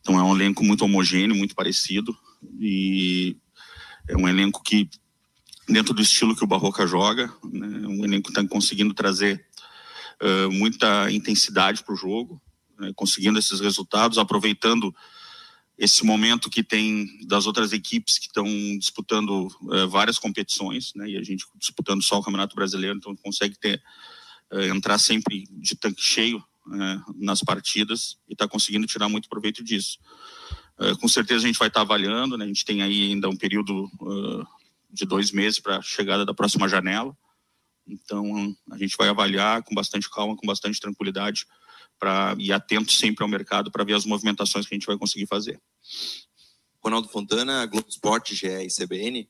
então é um elenco muito homogêneo, muito parecido, e é um elenco que dentro do estilo que o Barroca joga. Né? Um elenco está conseguindo trazer uh, muita intensidade para o jogo, né? conseguindo esses resultados, aproveitando esse momento que tem das outras equipes que estão disputando uh, várias competições, né? e a gente disputando só o Campeonato Brasileiro, então consegue ter uh, entrar sempre de tanque cheio né, nas partidas e está conseguindo tirar muito proveito disso. com certeza a gente vai estar tá avaliando, né? a gente tem aí ainda um período de dois meses para a chegada da próxima janela. Então, a gente vai avaliar com bastante calma, com bastante tranquilidade, para ir atento sempre ao mercado para ver as movimentações que a gente vai conseguir fazer. Ronaldo Fontana, Globo Esporte, GE e CBN.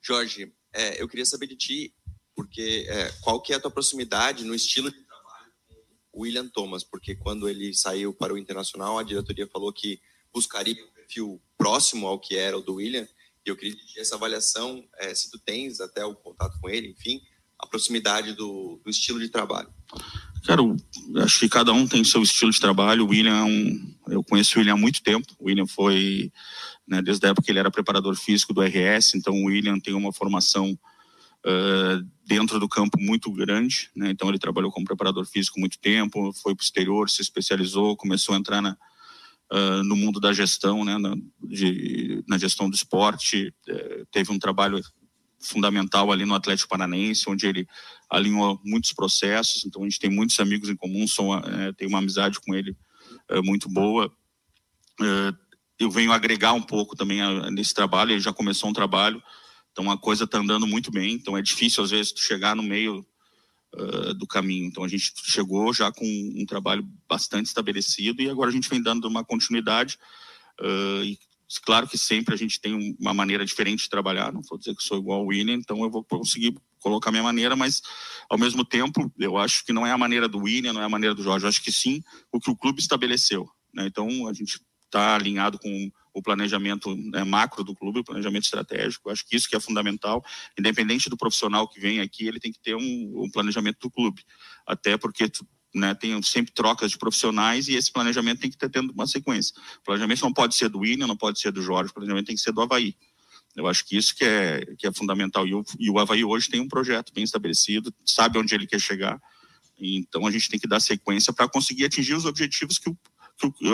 Jorge, é, eu queria saber de ti, porque é, qual que é a tua proximidade no estilo de trabalho com William Thomas? Porque quando ele saiu para o Internacional, a diretoria falou que buscaria um perfil próximo ao que era o do William, e eu queria pedir essa avaliação, é, se tu tens até o contato com ele, enfim, a proximidade do, do estilo de trabalho. Cara, acho que cada um tem seu estilo de trabalho. O William é um. Eu conheço o William há muito tempo. O William foi, né, desde a época que ele era preparador físico do RS, então o William tem uma formação uh, dentro do campo muito grande. Né, então ele trabalhou como preparador físico muito tempo, foi para o exterior, se especializou, começou a entrar na, uh, no mundo da gestão, né, na, de, na gestão do esporte. Uh, teve um trabalho fundamental ali no Atlético Paranaense, onde ele alinhou muitos processos. Então a gente tem muitos amigos em comum, sou, é, tenho uma amizade com ele é, muito boa. Eu venho agregar um pouco também a, nesse trabalho. Ele já começou um trabalho, então a coisa está andando muito bem. Então é difícil às vezes chegar no meio uh, do caminho. Então a gente chegou já com um trabalho bastante estabelecido e agora a gente vem dando uma continuidade. Uh, e Claro que sempre a gente tem uma maneira diferente de trabalhar, não vou dizer que sou igual ao William, então eu vou conseguir colocar minha maneira, mas ao mesmo tempo eu acho que não é a maneira do William, não é a maneira do Jorge, eu acho que sim o que o clube estabeleceu. Né? Então a gente está alinhado com o planejamento né, macro do clube, o planejamento estratégico. Acho que isso que é fundamental, independente do profissional que vem aqui, ele tem que ter um, um planejamento do clube, até porque tu, né, tem sempre trocas de profissionais e esse planejamento tem que ter tendo uma sequência. O planejamento não pode ser do William, não pode ser do Jorge, o planejamento tem que ser do Havaí. Eu acho que isso que é, que é fundamental. E o, e o Havaí hoje tem um projeto bem estabelecido, sabe onde ele quer chegar. Então a gente tem que dar sequência para conseguir atingir os objetivos que o,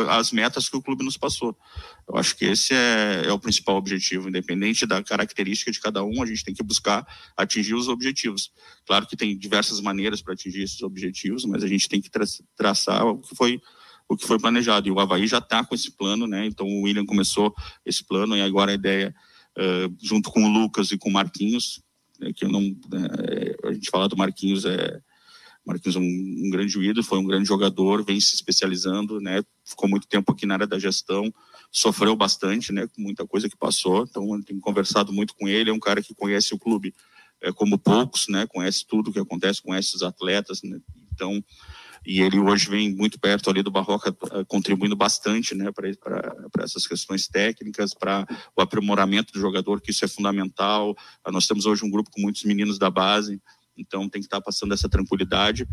as metas que o clube nos passou. Eu acho que esse é, é, o principal objetivo, independente da característica de cada um, a gente tem que buscar atingir os objetivos. Claro que tem diversas maneiras para atingir esses objetivos, mas a gente tem que tra traçar o que foi o que foi planejado. E o Havaí já está com esse plano, né? Então o William começou esse plano e agora a ideia, uh, junto com o Lucas e com o Marquinhos, né, que eu não, uh, a gente fala do Marquinhos é Marquinhos é um, um grande ídolo, foi um grande jogador, vem se especializando, né? Ficou muito tempo aqui na área da gestão, sofreu bastante, né? Com muita coisa que passou, então eu tenho conversado muito com ele, é um cara que conhece o clube é, como poucos, né? Conhece tudo o que acontece, conhece os atletas, né? Então, e ele hoje vem muito perto ali do Barroca, eh, contribuindo bastante, né? Para essas questões técnicas, para o aprimoramento do jogador, que isso é fundamental. Nós temos hoje um grupo com muitos meninos da base, então tem que estar passando essa tranquilidade,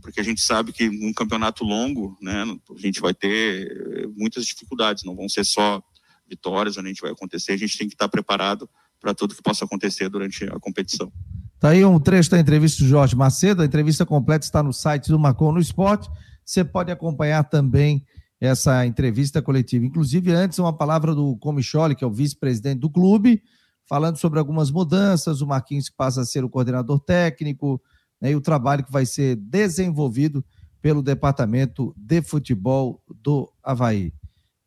porque a gente sabe que num campeonato longo, né, a gente vai ter eh, muitas dificuldades, não vão ser só vitórias a gente vai acontecer, a gente tem que estar preparado para tudo que possa acontecer durante a competição. Tá aí um trecho da entrevista do Jorge Macedo, a entrevista completa está no site do Marcon no Esporte, você pode acompanhar também essa entrevista coletiva. Inclusive, antes, uma palavra do Comicholi, que é o vice-presidente do clube, falando sobre algumas mudanças, o Marquinhos passa a ser o coordenador técnico, né, e o trabalho que vai ser desenvolvido pelo Departamento de Futebol do Havaí.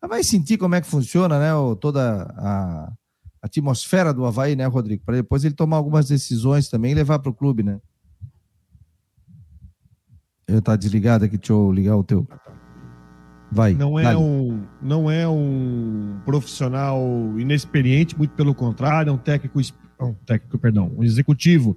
Vai sentir como é que funciona né, toda a, a atmosfera do Havaí, né, Rodrigo? Para depois ele tomar algumas decisões também e levar para o clube, né? Eu tá desligado aqui, deixa eu ligar o teu. Vai. Não é, um, não é um profissional inexperiente, muito pelo contrário, é um técnico, um técnico, perdão, um executivo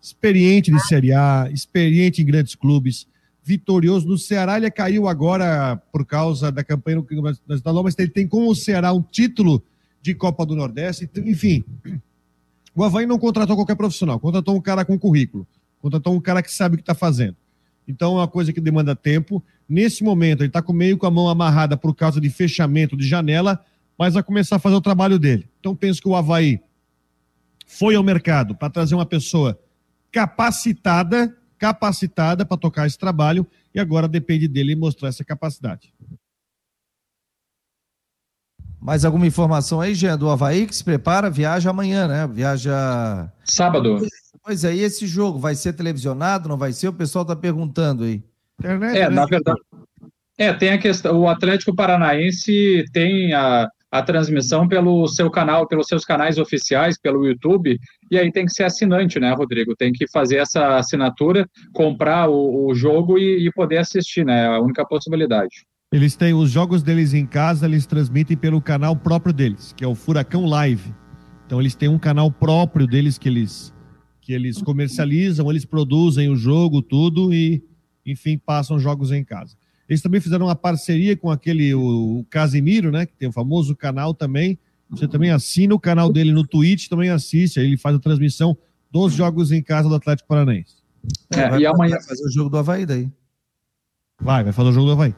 experiente de Série A, experiente em grandes clubes, vitorioso no Ceará. Ele caiu agora por causa da campanha no estadual, mas ele tem com o Ceará um título de Copa do Nordeste. Enfim, o Havaí não contratou qualquer profissional, contratou um cara com currículo, contratou um cara que sabe o que está fazendo. Então é uma coisa que demanda tempo. Nesse momento, ele está com meio com a mão amarrada por causa de fechamento de janela, mas vai começar a fazer o trabalho dele. Então penso que o Havaí foi ao mercado para trazer uma pessoa capacitada, capacitada para tocar esse trabalho, e agora depende dele mostrar essa capacidade. Mais alguma informação aí, Jean, do Havaí que se prepara? Viaja amanhã, né? Viaja. Sábado. Pois é, e esse jogo vai ser televisionado, não vai ser? O pessoal está perguntando aí. Internet, é, né? na verdade. É, tem a questão. O Atlético Paranaense tem a, a transmissão pelo seu canal, pelos seus canais oficiais, pelo YouTube, e aí tem que ser assinante, né, Rodrigo? Tem que fazer essa assinatura, comprar o, o jogo e, e, poder assistir, né? É a única possibilidade. Eles têm os jogos deles em casa, eles transmitem pelo canal próprio deles, que é o Furacão Live. Então eles têm um canal próprio deles que eles que eles comercializam, eles produzem o jogo, tudo e enfim passam jogos em casa. Eles também fizeram uma parceria com aquele o, o Casimiro, né, que tem o famoso canal também. Você também assina o canal dele no Twitch, também assiste. Aí ele faz a transmissão dos jogos em casa do Atlético Paranaense. É, vai, e amanhã vai fazer o jogo do Havaí daí. Vai, vai fazer o jogo do Havaí.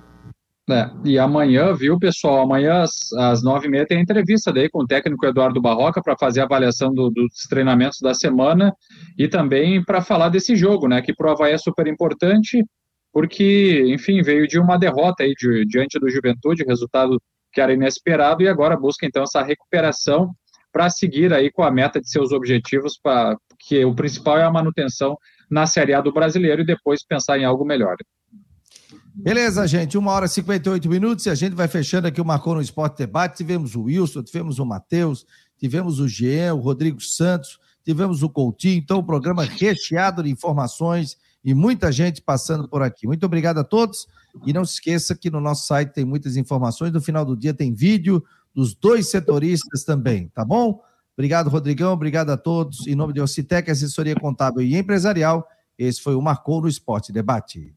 É, e amanhã, viu, pessoal? Amanhã às, às nove e meia tem a entrevista daí com o técnico Eduardo Barroca para fazer a avaliação do, dos treinamentos da semana e também para falar desse jogo, né? Que Havaí é super importante, porque, enfim, veio de uma derrota aí de, diante do Juventude, resultado que era inesperado, e agora busca então essa recuperação para seguir aí com a meta de seus objetivos, para que o principal é a manutenção na Série A do Brasileiro e depois pensar em algo melhor. Beleza, gente. Uma hora e 58 minutos e a gente vai fechando aqui o Marcou no Esporte Debate. Tivemos o Wilson, tivemos o Matheus, tivemos o Jean, o Rodrigo Santos, tivemos o Coutinho. Então, o programa recheado de informações e muita gente passando por aqui. Muito obrigado a todos. E não se esqueça que no nosso site tem muitas informações. No final do dia tem vídeo dos dois setoristas também, tá bom? Obrigado, Rodrigão. Obrigado a todos. Em nome de Ocitec, assessoria contábil e empresarial, esse foi o Marcou no Esporte Debate.